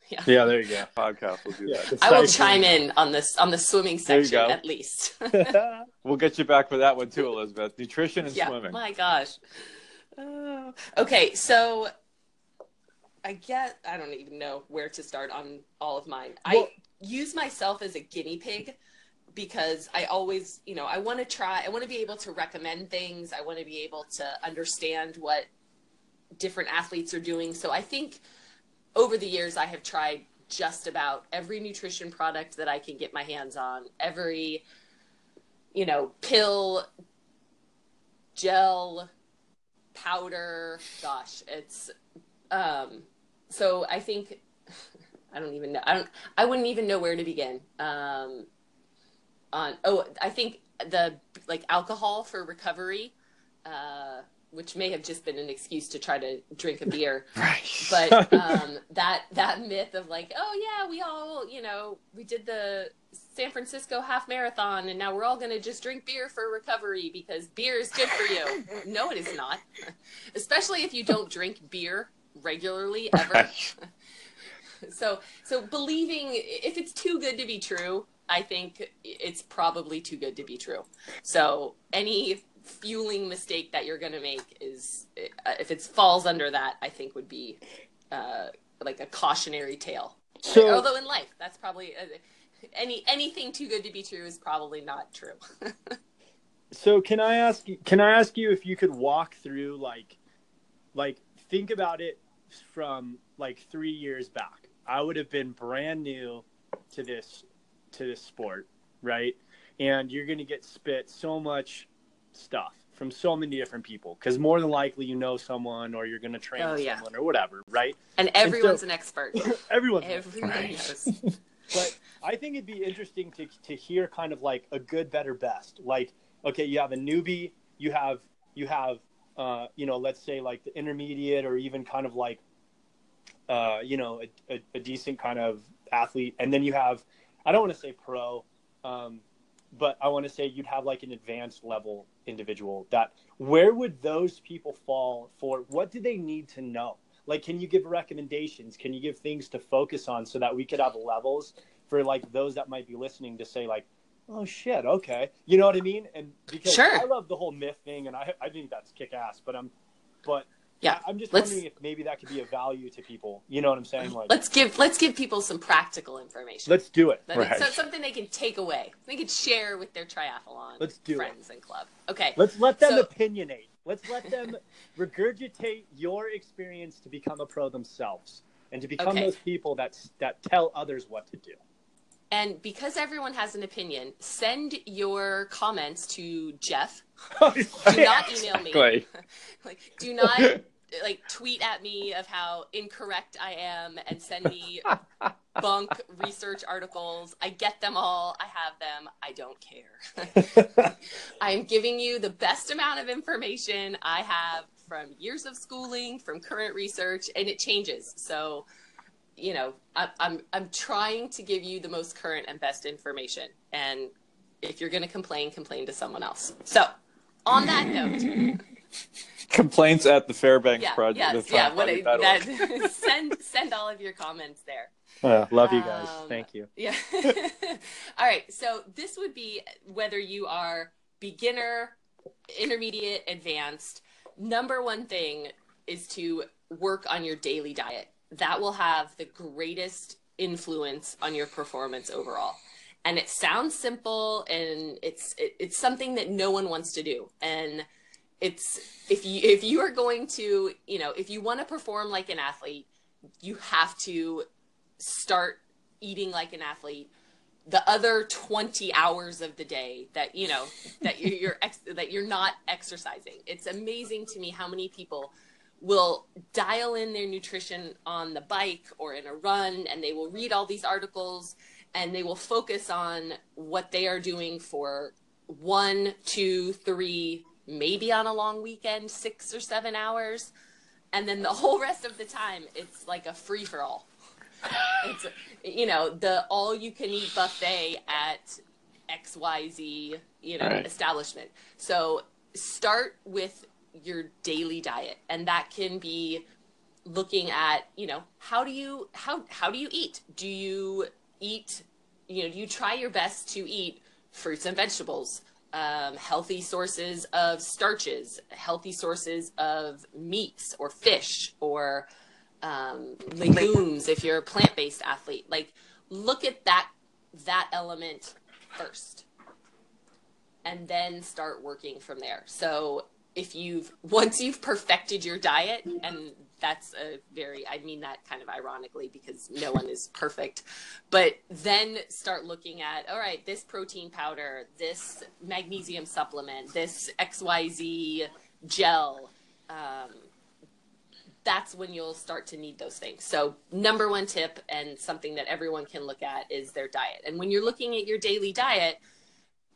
S7: yeah.
S9: Yeah, there you go.
S8: Podcast. We'll do
S9: Yeah,
S8: that.
S7: I will chime in on this on the swimming
S8: There
S7: section at least.
S8: We'll get you back for that one too, Elizabeth. Nutrition and
S7: yeah.
S8: swimming.
S7: My gosh. Oh. okay, so I get I don't even know where to start on all of mine.
S9: Well-
S7: I use myself as a guinea pig because I always, you know, I want to try, I want to be able to recommend things. I want to be able to understand what different athletes are doing. So I think over the years, I have tried just about every nutrition product that I can get my hands on, every, you know, pill, gel, powder. Gosh, it's, um, so I think, I don't even know. I don't, I wouldn't even know where to begin. Um, on, oh, I think the, like alcohol for recovery, uh, which may have just been an excuse to try to drink a beer but um, that that myth of like, oh yeah, we all, you know, we did the San Francisco half marathon, and now we're all going to just drink beer for recovery because beer is good for you. no, it is not, especially if you don't drink beer regularly ever. so, so believing if it's too good to be true, I think it's probably too good to be true. So any fueling mistake that you're going to make is uh, if it falls under that i think would be uh, like a cautionary tale
S9: So-
S7: although in life that's probably uh, any anything too good to be true is probably not true
S9: So can I ask? Can I ask you if you could walk through like, like think about it from like three years back? I would have been brand new to this to this sport, right? And you're gonna get spit so much stuff from so many different people because more than likely you know someone or you're gonna train
S7: Oh, yeah.
S9: someone or whatever, right?
S7: and
S9: so-
S7: everyone's an expert
S9: Everyone's
S7: everyone knows
S9: but I think it'd be interesting to to hear kind of like a good, better, best. Like, okay, you have a newbie, you have you have uh, you know, let's say like the intermediate or even kind of like uh, you know, a, a, a decent kind of athlete, and then you have I don't want to say pro, um, but I want to say you'd have like an advanced level individual. That where would those people fall for? What do they need to know? Like, can you give recommendations? Can you give things to focus on so that we could have levels for like those that might be listening to say like, oh shit, okay, you know what I mean? And because
S7: Sure.
S9: I love the whole myth thing, and I I think that's kick ass. But I'm, but
S7: Yeah,
S9: I'm just
S7: let's-
S9: wondering if maybe that could be a value to people. You know what I'm saying? Like,
S7: let's give let's give people some practical information
S9: let's do it.
S7: That is- so something they can take away they can share with their triathlon
S9: Let's do it.
S7: friends and club okay
S9: Let's let them
S7: So-
S9: opinionate. Let's let them regurgitate your experience to become a pro themselves and to become
S7: Okay.
S9: those people that that tell others what to do.
S7: And because everyone has an opinion, send your comments to Jeff.
S9: Oh,
S7: Do not email me. Like, do not like tweet at me of how incorrect I am and send me bunk research articles. I get them all. I have them. I don't care. I am giving you the best amount of information I have from years of schooling, from current research, and it changes. So, you know, I, I'm I'm trying to give you the most current and best information. And if you're going to complain, complain to someone else. So, on that note,
S8: Complaints at the Fairbanks
S7: yeah,
S8: project.
S7: yes,
S8: the
S7: yeah. What I, that, send send all of your comments there.
S9: Uh, love you guys.
S7: Um,
S9: Thank you.
S7: Yeah. All right. So this would be whether you are beginner, intermediate, advanced. Number one thing is to work on your daily diet. That will have the greatest influence on your performance overall. and it sounds simple and it's it, it's something that no one wants to do and it's if you if you are going to you know if you want to perform like an athlete you have to start eating like an athlete the other 20 hours of the day that you know that you're, you're ex- that you're not exercising it's amazing to me how many people will dial in their nutrition on the bike or in a run and they will read all these articles and they will focus on what they are doing for one two three maybe on a long weekend six or seven hours. And then the whole rest of the time it's like a free for all it's you know the all you can eat buffet at xyz you know
S8: Right.
S7: establishment. So start with your daily diet. And that can be looking at you know how do you how how do you eat? Do you eat you know do you try your best to eat fruits and vegetables? Um, healthy sources of starches healthy sources of meats or fish or um, legumes if you're a plant-based athlete. Like look at that that element first and then start working from there. So if you've once you've perfected your diet and that's a very i mean that kind of ironically because no one is perfect but then start looking at all right this protein powder this magnesium supplement this xyz gel um, that's when you'll start to need those things. So, number one tip and something that everyone can look at is their diet. And when you're looking at your daily diet,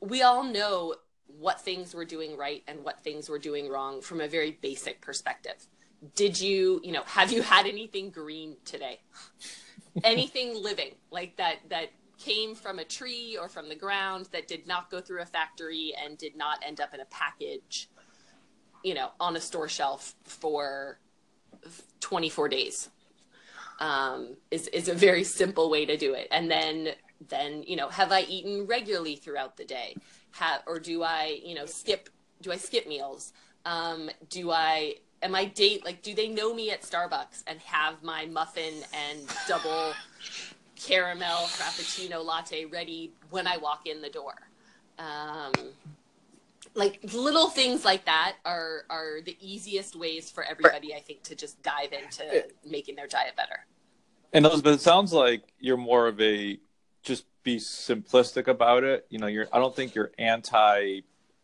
S7: we all know what things we're doing right and what things we're doing wrong from a very basic perspective. Did you, you know, have you had anything green today? anything living like that that came from a tree or from the ground that did not go through a factory and did not end up in a package, you know, on a store shelf for 24 days um, is is a very simple way to do it. And then then you know, have I eaten regularly throughout the day? Have or do I you know skip? Do I skip meals? Um, do I am I date like do they know me at Starbucks and have my muffin and double caramel frappuccino latte ready when I walk in the door? Um, like little things like that are are the easiest ways for everybody i think to just dive into making their diet better
S8: And Elizabeth, it sounds like you're more of a just be simplistic about it. You know, you're. I don't think you're anti.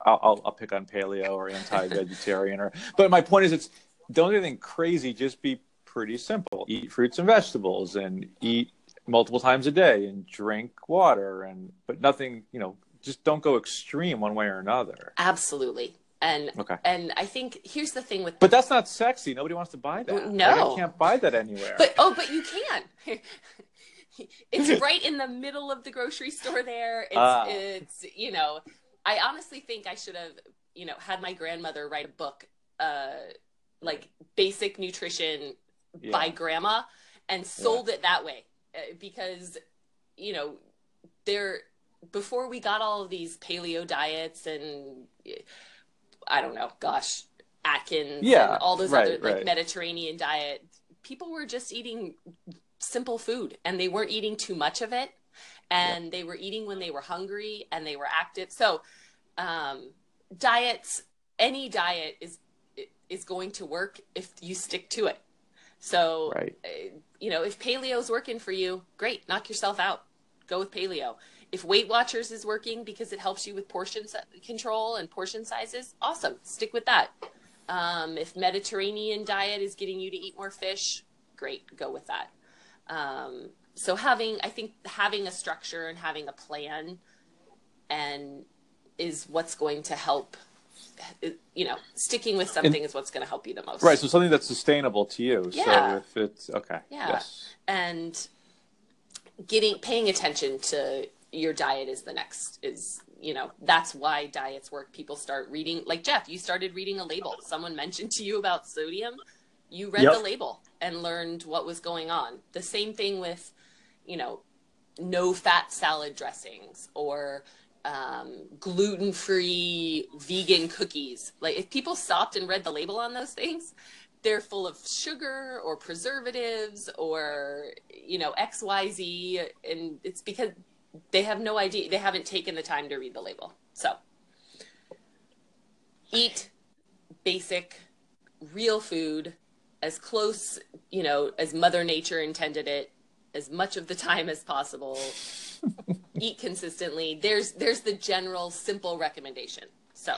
S8: I'll, I'll, pick on paleo or anti-vegetarian or. But my point is, it's don't do anything crazy. Just be pretty simple. Eat fruits and vegetables, and eat multiple times a day, and drink water, and but nothing. You know, just don't go extreme one way or another.
S7: absolutely and
S8: Okay.
S7: and i think here's the thing with
S8: But that's not sexy. Nobody wants to buy that.
S7: No.
S8: Like, I can't buy that anywhere.
S7: but oh but you can it's right in the middle of the grocery store there it's
S8: Ah.
S7: it's you know i honestly think i should have you know had my grandmother write a book uh like basic nutrition
S8: Yeah.
S7: by grandma and sold it that way uh, because you know there before we got all of these paleo diets and i don't know gosh atkins
S8: Yeah,
S7: and all those
S8: right,
S7: other like
S8: right.
S7: mediterranean diet people were just eating simple food and they weren't eating too much of it and they were eating when they were hungry and they were active. So um, diets any diet is is going to work if you stick to it. So
S8: Right.
S7: uh, you know if paleo's working for you great knock yourself out. Go with paleo. If weight watchers is working because it helps you with portion control and portion sizes awesome stick with that. Um, if mediterranean diet is getting you to eat more fish great go with that um, so having i think having a structure and having a plan and is what's going to help you know sticking with something is what's going to help you the most
S8: right. So something that's sustainable to you.
S7: Yeah.
S8: So if it's okay.
S7: Yeah.
S8: Yes.
S7: and getting paying attention to your diet is the next is you know that's why diets work people start reading like jeff you started reading a label someone mentioned to you about sodium you read
S9: Yep.
S7: the label and learned what was going on the same thing with you know no fat salad dressings or um, gluten free vegan cookies like if people stopped and read the label on those things they're full of sugar or preservatives or you know xyz and it's because they have no idea. They haven't taken the time to read the label. So eat basic, real food as close, you know, as Mother Nature intended it, as much of the time as possible. eat consistently. There's there's the general simple recommendation. So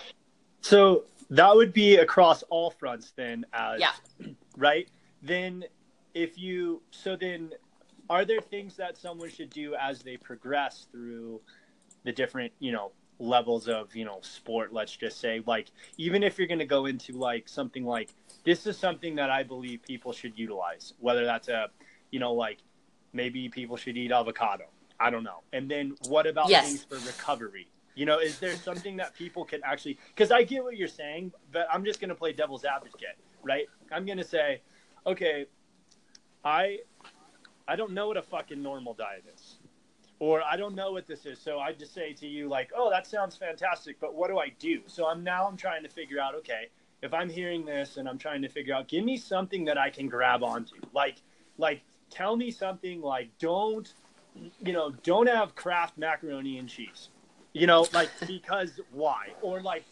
S9: So that would be across all fronts then as
S7: Yeah.
S9: right? Then if you so then are there things that someone should do as they progress through the different, you know, levels of, you know, sport, let's just say, like even if you're going to go into like something like this is something that I believe people should utilize, whether that's a, you know, like maybe people should eat avocado. I don't know. And then what about
S7: Yes.
S9: things for recovery? You know, is there something that people can actually? Because I get what you're saying, but I'm just going to play devil's advocate, right? I'm going to say, okay, I, I don't know what a fucking normal diet is, or I don't know what this is. So I just say to you, like, oh, that sounds fantastic, but what do I do? So I'm now I'm trying to figure out, okay, if I'm hearing this and I'm trying to figure out, give me something that I can grab onto, like, like tell me something like don't you know, don't have Kraft macaroni and cheese. You know, like because why? Or like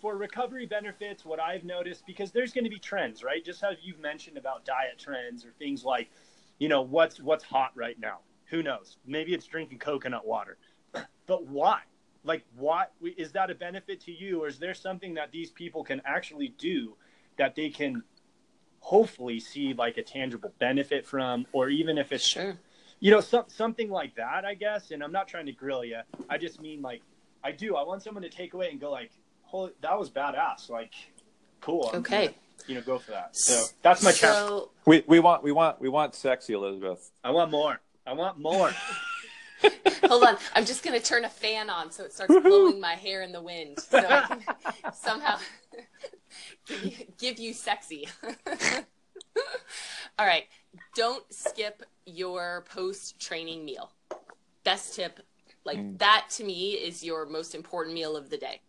S9: for recovery benefits, what I've noticed because there's going to be trends, right? Just as you've mentioned about diet trends or things like, you know, what's what's hot right now. Who knows? Maybe it's drinking coconut water. But why? Like, what is that a benefit to you, or is there something that these people can actually do that they can hopefully see like a tangible benefit from, or even if it's
S7: sure.
S9: you know, some, something like that, I guess. And I'm not trying to grill you. I just mean like, I do. I want someone to take away and go like, "Holy, that was badass!" Like, cool. I'm
S7: Okay.
S9: gonna, you know, go for that. So that's my challenge.
S8: We we want we want we want sexy Elizabeth.
S9: I want more. I want more.
S7: hold on. I'm just gonna turn a fan on so it starts blowing my hair in the wind. So I can somehow give you, sexy. All right. Don't skip your post training meal. Best tip. Like mm. that to me is your most important meal of the day.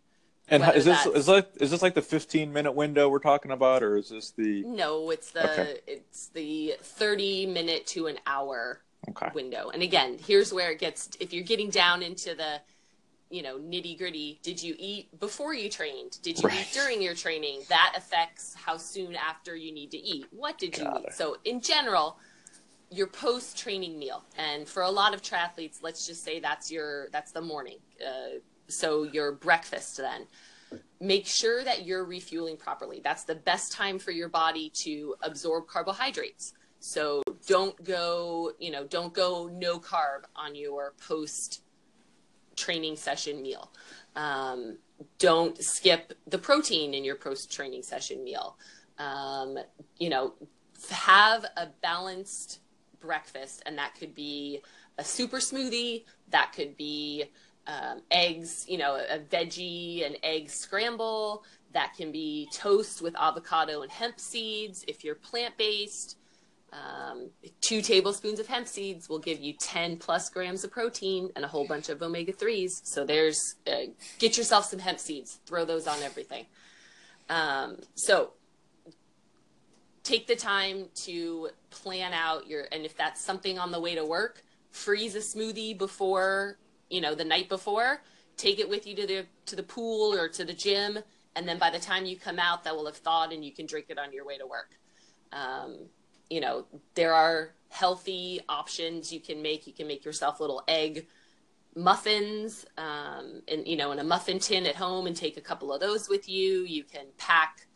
S8: And
S7: Whether
S8: is this is like is this like the 15 minute window we're talking about, or is this the
S7: No, it's the
S8: Okay.
S7: it's the 30 minute to an hour
S8: okay?
S7: window. And again, here's where it gets if you're getting down into the you know, nitty gritty. Did you eat before you trained? Did you
S8: Right.
S7: eat during your training? That affects how soon after you need to eat. What did you
S8: Got
S7: eat?
S8: it.
S7: So, in general, your post training meal. And for a lot of triathletes, let's just say that's your that's the morning. Uh, so your breakfast then. Make sure that you're refueling properly. That's the best time for your body to absorb carbohydrates. So don't go, you know, don't go no carb on your post training session meal. Um, don't skip the protein in your post training session meal. Um, you know, have a balanced breakfast, and that could be a super smoothie, that could be um, eggs, you know, a veggie and egg scramble, that can be toast with avocado and hemp seeds if you're plant based. Um, two tablespoons of hemp seeds will give you 10 plus grams of protein and a whole bunch of omega 3s. So there's, uh, get yourself some hemp seeds, throw those on everything. Um, so take the time to plan out your, and if that's something on the way to work, freeze a smoothie before, you know, the night before, take it with you to the, to the pool or to the gym. And then by the time you come out, that will have thawed and you can drink it on your way to work. Um, you know, there are healthy options you can make. You can make yourself little egg muffins, um, and you know, in a muffin tin at home, and take a couple of those with you. You can pack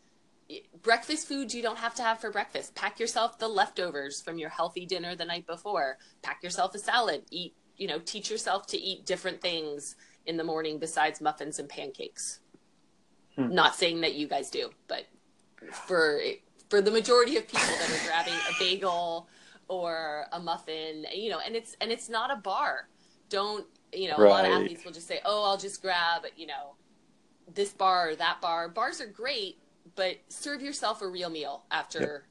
S7: breakfast foods you don't have to have for breakfast. Pack yourself the leftovers from your healthy dinner the night before. Pack yourself a salad. Eat, you know, teach yourself to eat different things in the morning besides muffins and pancakes. Not saying that you guys do, but for for the majority of people that are grabbing a bagel or a muffin, you know, and it's and it's not a bar. Don't you know? A lot of athletes will just say, "Oh, I'll just grab you know this bar or that bar." Bars are great, but serve yourself a real meal after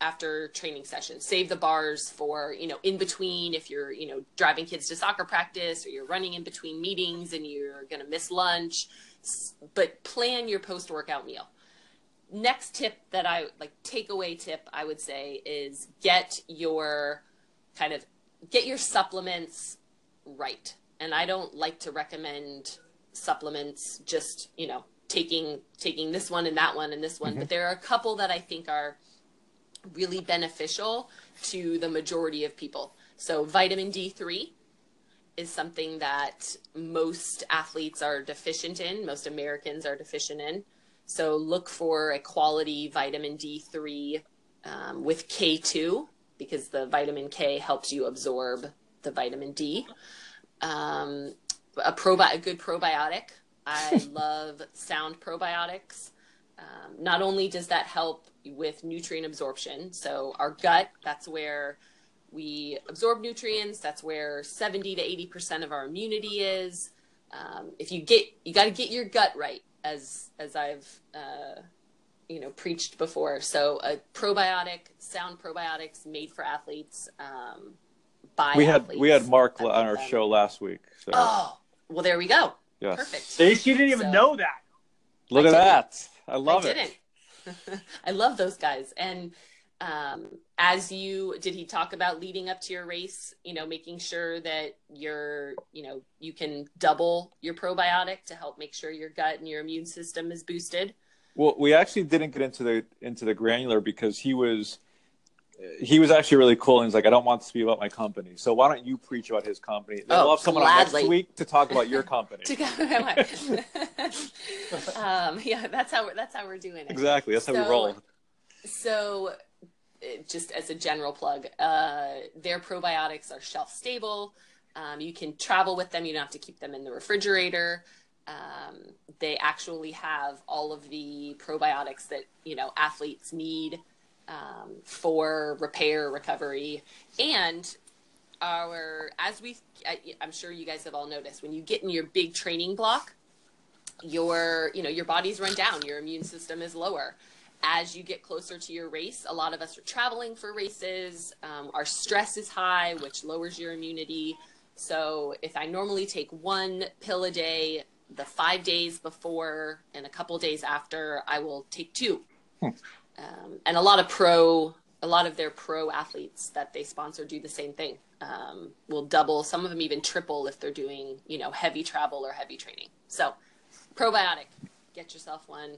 S7: after training sessions. Save the bars for you know in between if you're you know driving kids to soccer practice or you're running in between meetings and you're going to miss lunch. But plan your post workout meal next tip that I like takeaway tip I would say is get your kind of get your supplements right. and I don't like to recommend supplements just, you know, taking taking this one and that one and this one, mm-hmm. but there are a couple that I think are really beneficial to the majority of people. So vitamin D3 is something that most athletes are deficient in, most Americans are deficient in. So look for a quality vitamin D3 um, with K2 because the vitamin K helps you absorb the vitamin D. Um, a probi- a good probiotic. I love sound probiotics. Um, not only does that help with nutrient absorption, so our gut, that's where we absorb nutrients. That's where 70 to 80 percent of our immunity is. Um, if you get, you got to get your gut right, as as I've uh, you know preached before. So a probiotic, sound probiotics made for athletes. Um, by
S8: We had
S7: athletes.
S8: we had Mark on our
S7: them.
S8: show last week. So
S7: Oh, well, there we go.
S8: yes.
S7: Perfect.
S9: See, she didn't even
S7: So-
S9: know that.
S8: Look
S7: I
S8: at
S7: didn't.
S8: that. I love
S7: I
S8: it.
S7: didn't. I love those guys. And um, as you did, he talk about leading up to your race. You know, making sure that you're, you know, you can double your probiotic to help make sure your gut and your immune system is boosted.
S8: Well, we actually didn't get into the into the granular because he was he was actually really cool and he's like, I don't want this to be about my company. So why don't you preach about his company?
S7: Oh,
S8: we'll have someone on next week to talk about your company.
S7: To go, um, yeah, that's how we're, that's how we're doing it.
S8: exactly. That's how we roll.
S7: So, just as a general plug, uh, their probiotics are shelf stable. Um, you can travel with them. You don't have to keep them in the refrigerator. Um, they actually have all of the probiotics that you know athletes need um, for repair, recovery, and our as we. I, I'm sure you guys have all noticed when you get in your big training block, your you know your body's run down, your immune system is lower as you get closer to your race, a lot of us are traveling for races. Um, our stress is high, which lowers your immunity. So if I normally take one pill a day, the five days before and a couple days after, I will take two. Um, and a lot of pro, a lot of their pro athletes that they sponsor do the same thing. Um, will double, some of them even triple if they're doing, you know, heavy travel or heavy training. So probiotic, get yourself one.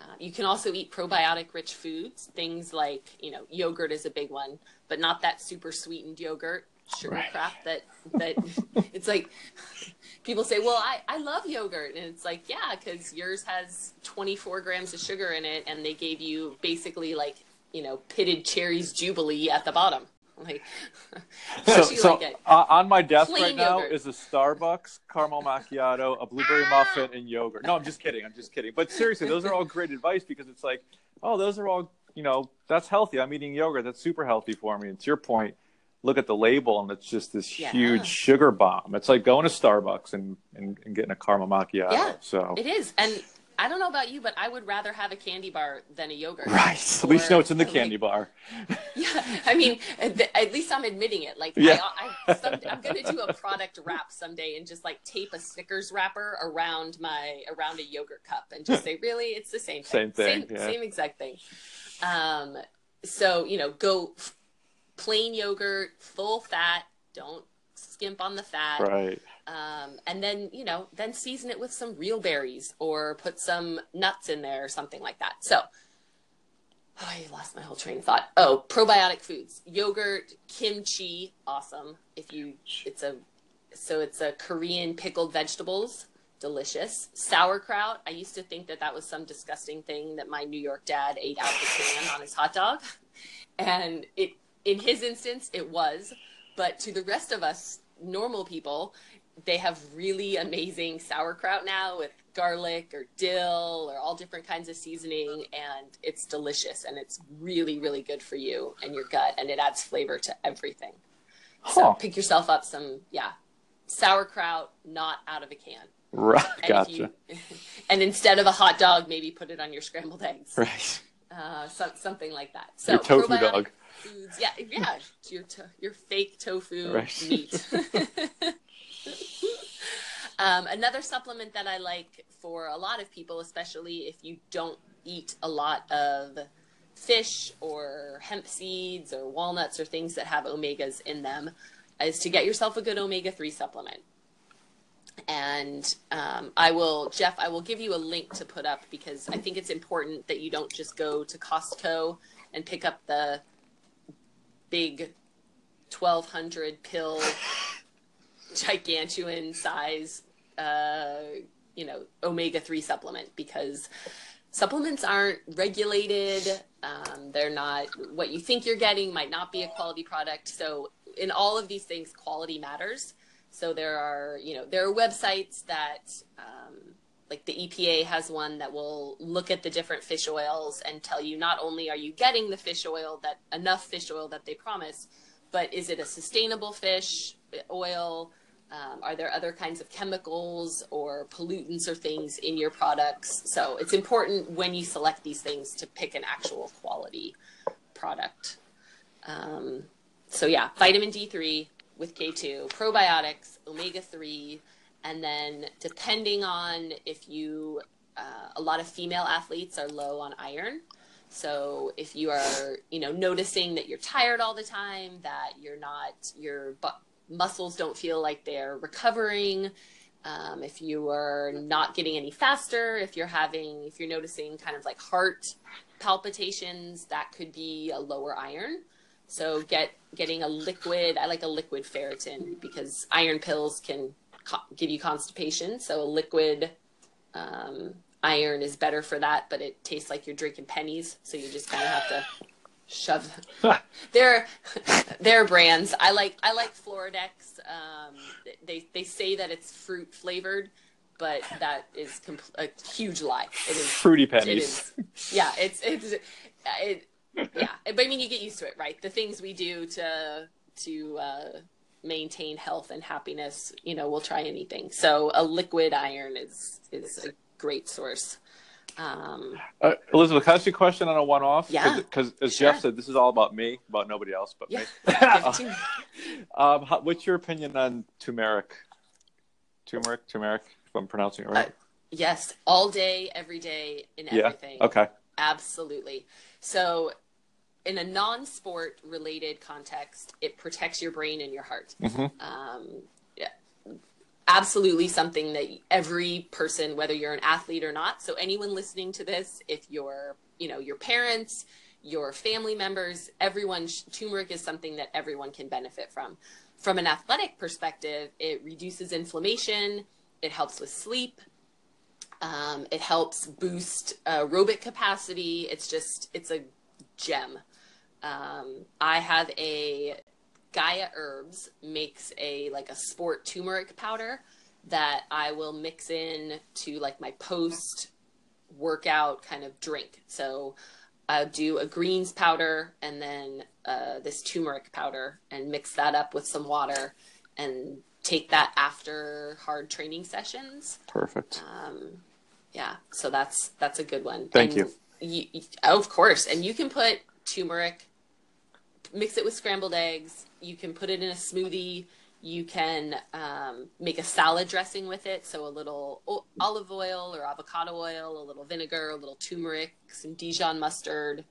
S7: Uh, you can also eat probiotic rich foods, things like, you know, yogurt is a big one, but not that super sweetened yogurt, sugar
S8: Right.
S7: crap that, that it's like people say, well, I, I love yogurt. And it's like, yeah, because yours has 24 grams of sugar in it and they gave you basically like, you know, pitted cherries jubilee at the bottom. Like,
S8: So, so
S7: like
S8: uh, on my desk right now is a Starbucks caramel macchiato, a blueberry muffin, and yogurt. No, I'm just kidding. I'm just kidding. But seriously, those are all great advice because it's like, oh, those are all, you know, that's healthy. I'm eating yogurt. That's super healthy for me. And to your point, look at the label and it's just this
S7: Yeah.
S8: huge sugar bomb. It's like going to Starbucks and, and, and getting a caramel macchiato.
S7: Yeah,
S8: So,
S7: It is. And I don't know about you, but I would rather have a candy bar than a yogurt.
S8: right. At least
S7: Or-
S8: know it's in the
S7: like-
S8: candy bar.
S7: Yeah, I mean, at least I'm admitting it. Like,
S8: Yeah.
S7: I, I'm going to do a product wrap someday and just like tape a Snickers wrapper around my around a yogurt cup and just say, really, it's the same thing,
S8: Same thing,
S7: same,
S8: yeah.
S7: same exact thing. Um, so you know, go plain yogurt, full fat. Don't skimp on the fat.
S8: Right.
S7: Um, and then you know, then season it with some real berries or put some nuts in there or something like that. So. Oh, I lost my whole train of thought. Oh, probiotic foods: yogurt, kimchi, awesome. If you, it's a, so it's a Korean pickled vegetables, delicious. Sauerkraut. I used to think that that was some disgusting thing that my New York dad ate out of the can on his hot dog, and it, in his instance, it was. But to the rest of us normal people, they have really amazing sauerkraut now with garlic or dill or all different kinds of seasoning and it's delicious and it's really really good for you and your gut and it adds flavor to everything so
S8: Huh.
S7: pick yourself up some yeah sauerkraut not out of a can
S8: Right.
S7: and
S8: Gotcha.
S7: you and instead of a hot dog maybe put it on your scrambled eggs
S8: Right.
S7: uh, some, something like that so
S8: Your tofu dog.
S7: Foods yeah yeah your to- your fake tofu
S8: Right.
S7: meat um, another supplement that I like for a lot of people, especially if you don't eat a lot of fish or hemp seeds or walnuts or things that have omegas in them, is to get yourself a good omega 3 supplement. and um, I will, Jeff, I will give you a link to put up because I think it's important that you don't just go to Costco and pick up the big 1200 pill gigantuan size uh, you know omega-3 supplement because supplements aren't regulated. Um, they're not what you think you're getting might not be a quality product. So in all of these things quality matters. So there are you know there are websites that um, like the epa has one that will look at the different fish oils and tell you not only are you getting the fish oil that enough fish oil that they promise but is it a sustainable fish oil um, are there other kinds of chemicals or pollutants or things in your products? So it's important when you select these things to pick an actual quality product. Um, so yeah, vitamin D3 with K2, probiotics, omega 3, and then depending on if you, uh, a lot of female athletes are low on iron. So if you are, you know, noticing that you're tired all the time, that you're not, your muscles don't feel like they're recovering, um, if you are not getting any faster, if you're having, if you're noticing kind of like heart palpitations, that could be a lower iron. So get getting a liquid. I like a liquid ferritin because iron pills can give you constipation. So a liquid um, iron is better for that, but it tastes like you're drinking pennies. So you just kind of have to shove their their brands. I like I like Floradix. Um, they they say that it's fruit flavored, but that is compl- a huge lie. It is
S8: fruity pennies.
S7: It is, yeah, it's it's it, yeah. But I mean, you get used to it, right? The things we do to to uh, maintain health and happiness, you know, we'll try anything. So a liquid iron is is a great source. Um,
S8: uh, Elizabeth, can I ask you a question on a one-off?
S7: Yeah.
S8: Because as
S7: Sure.
S8: Jeff said, this is all about me, about nobody else but
S7: yeah.
S8: me. Um, how, what's your opinion on turmeric? Turmeric, turmeric. If I'm pronouncing it right.
S7: Uh, yes, all day, every day, in
S8: yeah.
S7: everything.
S8: Okay.
S7: Absolutely. So, in a non sport related context, it protects your brain and your heart.
S8: Mhm.
S7: Um, yeah, absolutely something that every person, whether you're an athlete or not, so anyone listening to this, if you're, you know, your parents, your family members, everyone, turmeric is something that everyone can benefit from. From an athletic perspective, it reduces inflammation, it helps with sleep, um, it helps boost aerobic capacity. It's just, it's a gem. Um, I have a Gaia Herbs makes a like a sport turmeric powder that I will mix in to like my post workout kind of drink. So I'll do a greens powder and then uh, this turmeric powder and mix that up with some water and take that after hard training sessions.
S8: Perfect.
S7: Um, yeah, so that's that's a good one.
S8: Thank
S7: you. you- of course, and you can put turmeric, mix it with scrambled eggs. You can put it in a smoothie. You can um, make a salad dressing with it. So a little o- olive oil or avocado oil, a little vinegar, a little turmeric, some Dijon mustard,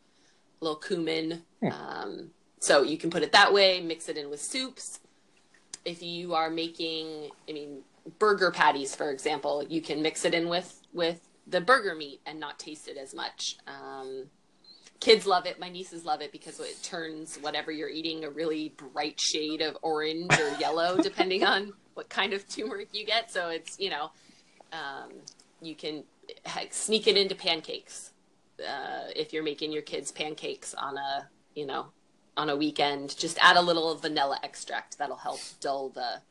S7: a little cumin. Um, so you can put it that way. Mix it in with soups if you are making i mean burger patties for example you can mix it in with with the burger meat and not taste it as much um, kids love it my nieces love it because it turns whatever you're eating a really bright shade of orange or yellow depending on what kind of turmeric you get so it's you know um, you can heck, sneak it into pancakes uh, if you're making your kids pancakes on a you know on a weekend just add a little vanilla extract that'll help dull the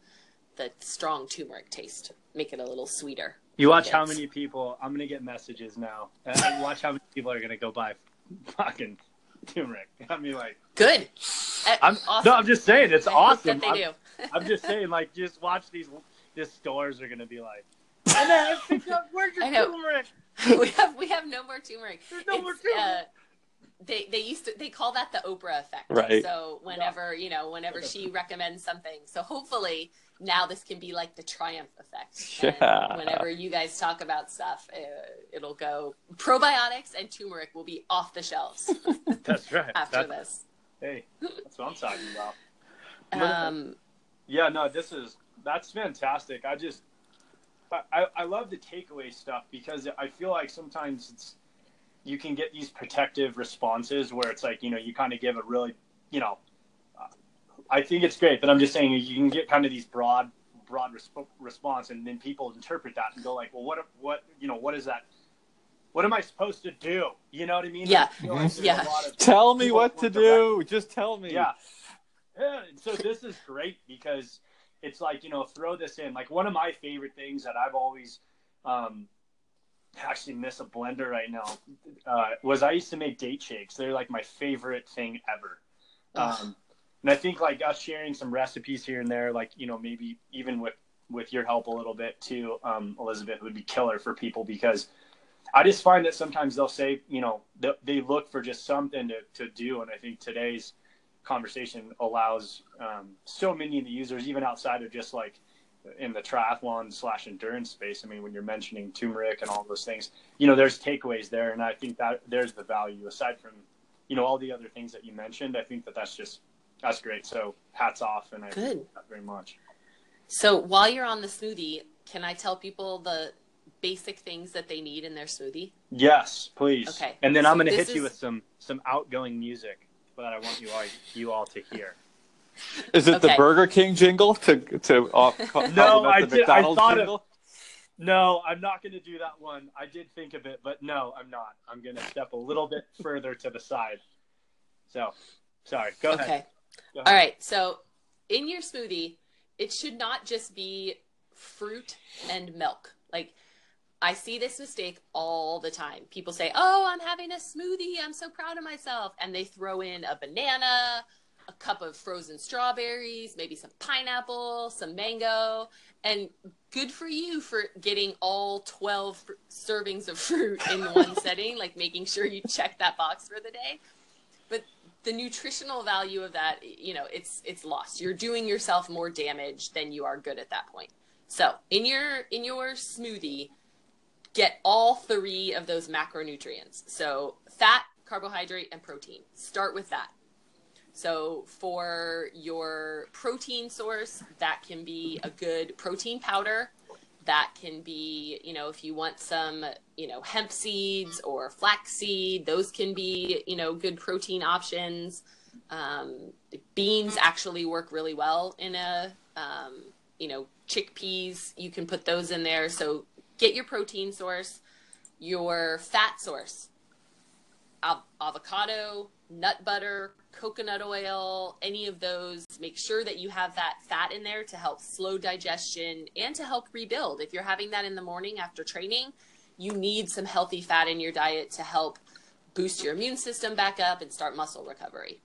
S7: the strong turmeric taste make it a little sweeter
S9: You watch how many people. I'm gonna get messages now. Uh, watch how many people are gonna go buy fucking turmeric. I mean, like,
S7: good Uh,
S9: I'm
S7: awesome.
S9: no, I'm just saying it's
S7: I
S9: awesome.
S7: that they
S9: I'm,
S7: do
S9: I'm just saying, like, just watch these. These stores are gonna be like, and then pick up. Where's your
S7: I know.
S9: turmeric?
S7: we have we have no more turmeric
S9: There's no more turmeric.
S7: uh, they they used to they call that the Oprah effect.
S8: Right.
S7: So whenever you know whenever she recommends something, so hopefully now this can be like the triumph effect. And whenever you guys talk about stuff, uh, it'll go probiotics and turmeric will be off the shelves
S9: That's right.
S7: after
S9: That's-
S7: this.
S9: Hey, that's what I'm talking about.
S7: Um,
S9: Yeah, no, this is that's fantastic. I just I, I love the takeaway stuff because I feel like sometimes it's you can get these protective responses where it's like you know you kind of give a really you know uh, I think it's great, but I'm just saying you can get kind of these broad broad resp- response, and then people interpret that and go like, well, what what you know what is that? What am I supposed to do? You know what I mean?
S7: Yeah.
S9: I like there's a
S7: Yeah.
S8: Tell me what to
S9: want direct-
S8: do. Just tell me.
S9: yeah. Yeah. So this is great because it's like, you know, throw this in. Like one of my favorite things that I've always um actually miss a blender right now uh, was I used to make date shakes. They're like my favorite thing ever. Um, and I think like us sharing some recipes here and there, like, you know, maybe even with, with your help a little bit too, um, Elizabeth would be killer for people because I just find that sometimes they'll say, you know, they, they look for just something to, to do. And I think today's conversation allows um, so many of the users, even outside of just like in the triathlon slash endurance space. I mean, when you're mentioning turmeric and all those things, you know, there's takeaways there. And I think that there's the value aside from, you know, all the other things that you mentioned. I think that that's just, that's great. So hats off. And I
S7: Good.
S9: appreciate that very much.
S7: So while you're on the smoothie, can I tell people the basic things that they need in their smoothie?
S9: Yes, please.
S7: Okay.
S9: And then I'm going to
S7: This
S9: hit you with some, some outgoing music that I want you all, you all to hear.
S8: Is it the Burger King jingle to to off, compliment
S9: No, I
S8: the
S9: did- I
S8: McDonald's
S9: thought of- No, I'm not going to do that one. I did think of it, but no, I'm not. I'm going to step a little bit further to the side. So, sorry. Go ahead.
S7: Okay. All right. So in your smoothie, it should not just be fruit and milk. Like I see this mistake all the time. People say, "Oh, I'm having a smoothie. I'm so proud of myself." And they throw in a banana, a cup of frozen strawberries, maybe some pineapple, some mango, and good for you for getting all 12 fr- servings of fruit in one setting, like making sure you check that box for the day. The nutritional value of that, you know, it's it's lost. You're doing yourself more damage than you are good at that point. So, in your in your smoothie, get all three of those macronutrients. So, fat, carbohydrate, and protein. Start with that. So, for your protein source, that can be a good protein powder. That can be, you know, if you want some, you know, hemp seeds or flaxseed, those can be, you know, good protein options. Um, beans actually work really well in a, um, you know, chickpeas. You can put those in there. So, get your protein source, your fat source av- avocado, nut butter, coconut oil, any of those. Make sure that you have that fat in there to help slow digestion and to help rebuild. If you're having that in the morning after training, you need some healthy fat in your diet to help boost your immune system back up and start muscle recovery.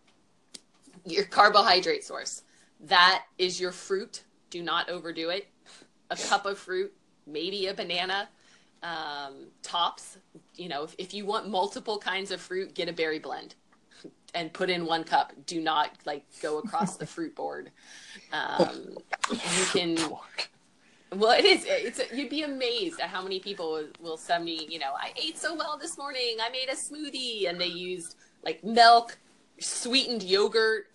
S7: Your carbohydrate source. That is your fruit. Do not overdo it. A cup of fruit, maybe a banana, um, tops. You know, if, if you want multiple kinds of fruit, get a berry blend and put in one cup. Do not like go across the fruit board. Um, you can. Well, it is. It's. You'd be amazed at how many people will, will send me. You know, I ate so well this morning. I made a smoothie, and they used like milk, sweetened yogurt,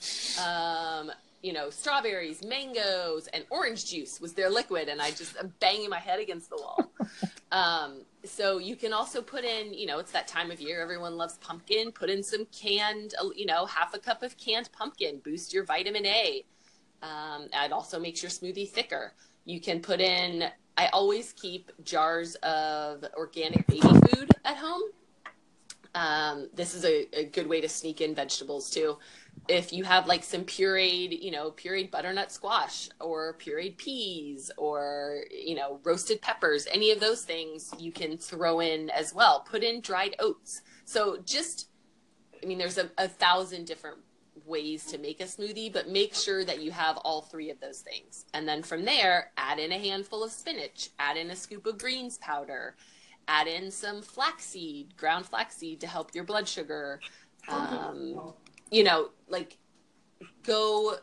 S7: um, you know, strawberries, mangoes, and orange juice was their liquid, and I just am banging my head against the wall. um, so you can also put in, you know, it's that time of year. Everyone loves pumpkin. Put in some canned, uh, you know, half a cup of canned pumpkin. Boost your vitamin A. Um, it also makes your smoothie thicker. You can put in. I always keep jars of organic baby food at home. Um, this is a, a good way to sneak in vegetables too. If you have like some pureed, you know, pureed butternut squash or pureed peas or, you know, roasted peppers, any of those things you can throw in as well. Put in dried oats. So just, I mean, there's a, a thousand different ways to make a smoothie, but make sure that you have all three of those things. And then from there, add in a handful of spinach, add in a scoop of greens powder, add in some flaxseed, ground flaxseed to help your blood sugar. Um, you know, like go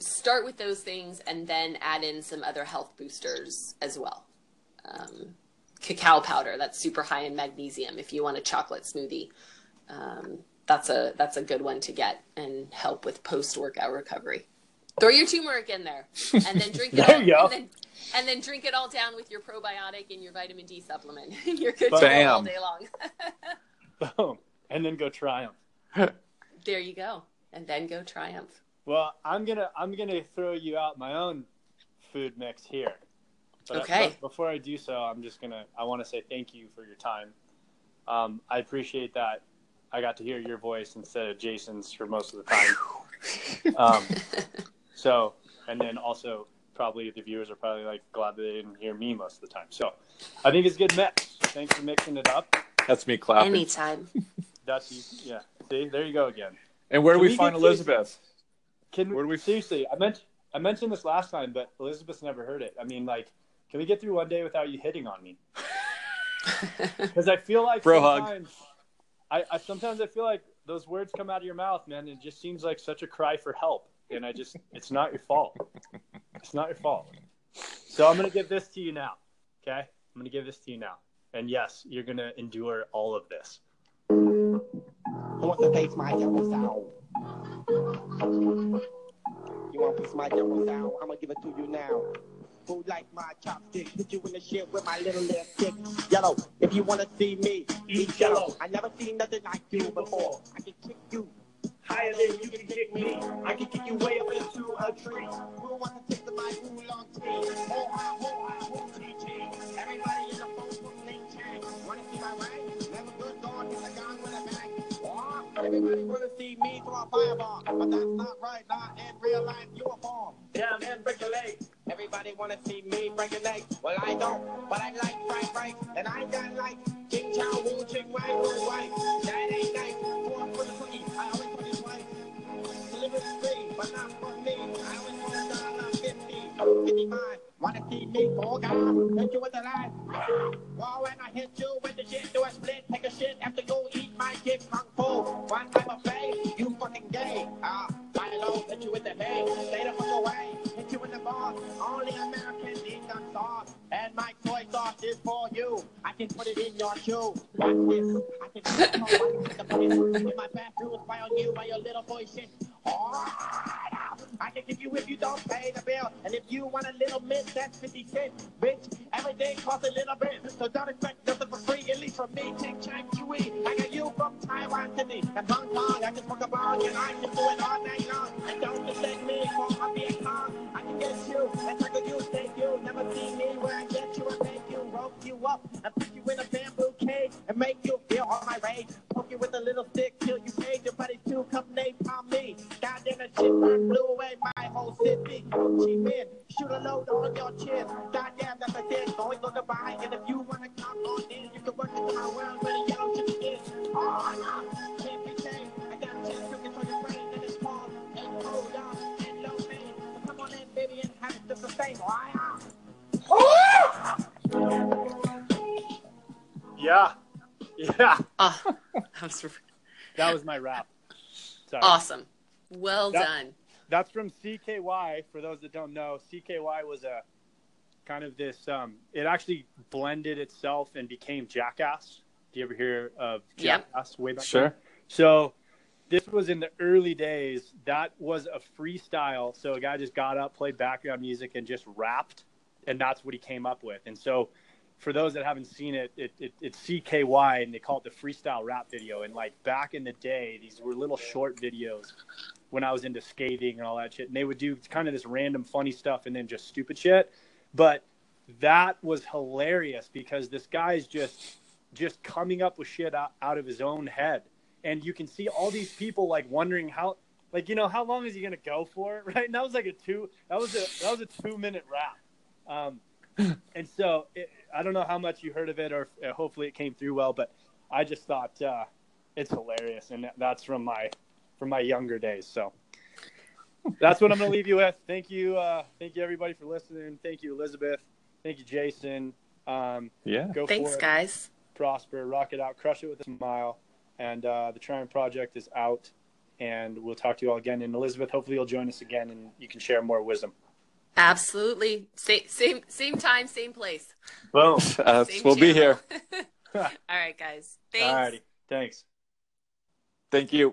S7: start with those things and then add in some other health boosters as well. Um, cacao powder, that's super high in magnesium if you want a chocolate smoothie. Um, that's a that's a good one to get and help with post workout recovery. Throw your turmeric in there, and then drink it.
S9: There
S7: all,
S9: you go.
S7: And then, and then drink it all down with your probiotic and your vitamin D supplement. You're good to go all day long.
S9: Boom. And then go triumph.
S7: there you go, and then go triumph.
S9: Well, I'm gonna I'm gonna throw you out my own food mix here. But
S7: Okay.
S9: but before I do so, I'm just gonna I want to say thank you for your time. Um, I appreciate that I got to hear your voice instead of Jason's for most of the time. um, so, and then also probably the viewers are probably like glad that they didn't hear me most of the time. So, I think it's a good mix. Thanks for mixing it up.
S8: That's me clapping.
S7: Anytime.
S9: That's you. Yeah. See, there you go again.
S8: And where do we,
S9: we
S8: find Elizabeth?
S9: Can
S8: Where do we-
S9: seriously? I meant I mentioned this last time, but Elizabeth's never heard it. I mean, like, can we get through one day without you hitting on me? Because I feel like
S8: Bro hug.
S9: sometimes, I, I sometimes I feel like those words come out of your mouth, man. It just seems like such a cry for help, and I just it's not your fault. It's not your fault. So I'm gonna give this to you now. Okay, I'm gonna give this to you now, and yes, you're gonna endure all of this.
S10: Who want to taste my yellow sour? You want to my yellow sour? I'm gonna give it to you now. Who like my chopstick? Put you in the shit with my little left stick. Yellow, if you wanna see me, eat yellow. I never seen nothing like you before. I can kick you higher than you can kick me. I can kick you way up into a tree. Who wanna take taste of my oolong tea? Oh, ah, oh, ah, oh, tea, everybody wanna see me throw a fireball. But that's not right, not in real life, you a bomb. Damn, man, break your leg. Everybody wanna see me break a leg. Well, I don't, but I like fried rice. And I got like King Chow Wu Ching Wai Wu Wai. That ain't nice. Four for the cookie. I always put it twice. Deliver free, but not for me. I always want a dollar fifty. Fifty-five. Wanna see me go down? Hit you with the line. Well, when I hit you with the shit, do a split, take a shit after you eat my dick kung fu. One time of fame, you fucking gay. Ah, fly low, hit you with the hay. Stay the fuck away, hit you in the bar. Only Americans eat the sauce. And my soy sauce is for you. I can put it in your shoe. Watch this. I can put it in my bathroom, spy on you by your little boy shit. Alright, I can give you if you don't pay the bill. And if you want a little mint, that's 50 cents. Bitch, everything costs a little bit. So don't expect nothing for free, at least from me. Ching Chang Chewy. I got you from Taiwan, Sydney, and Hong Kong. I can smoke a bong and I can do it all night long. And don't mistake me for a Viet Cong. I can get you and tackle you, thank you. Never see me where I get you I make you rope you up and put you in a bamboo cage and make you feel all my rage. Poke you with a little stick till you pay your buddy to come napalm me. That shit burn blew away my whole city. Cheap in, shoot a load on your chin. Goddamn that's a dick, on the buy. And if you wanna come on in, you can work into my world where the yellow shit is. Oh no, can't be changed. I got a chance to control your brain and it's small and cold down and low pain. So come on in, baby, and have it to sustain. Wow.
S9: Yeah, yeah.
S7: Oh, that was
S9: That was my rap. Sorry.
S7: awesome. Well
S9: That-
S7: done.
S9: That's from CKY. For those that don't know, CKY was a kind of this. Um, it actually blended itself and became Jackass. Do you ever hear of
S7: Yep.
S9: Jackass way back?
S8: Sure.
S9: then? So this was in the early days. That was a freestyle. So a guy just got up, played background music, and just rapped, and that's what he came up with. And so, for those that haven't seen it, it, it it's CKY, and they call it the freestyle rap video. And like back in the day, these were little short videos when I was into skating and all that shit. And they would do kind of this random funny stuff and then just stupid shit. But that was hilarious because this guy's just just coming up with shit out, out of his own head. And you can see all these people like wondering how like you know how long is he gonna go for right and that was like a two that was a that was a two minute rap um and so it, i don't know how much you heard of it or uh, hopefully it came through well but i just thought uh it's hilarious and that's from my from my younger days so that's what i'm gonna leave you with thank you uh thank you everybody for listening thank you elizabeth thank you jason um
S8: Yeah.
S9: go
S7: Thanks,
S9: for it
S7: guys.
S9: prosper, rock it out, crush it with a smile. And uh, the Triumph Project is out, and we'll talk to you all again. And Elizabeth, hopefully you'll join us again, and you can share more wisdom.
S7: Absolutely. Same, same, same time, same place.
S9: Boom.
S8: Uh,
S7: Same
S8: we'll be here.
S7: All right, guys. Thanks.
S9: Alrighty, thanks.
S8: Thank you.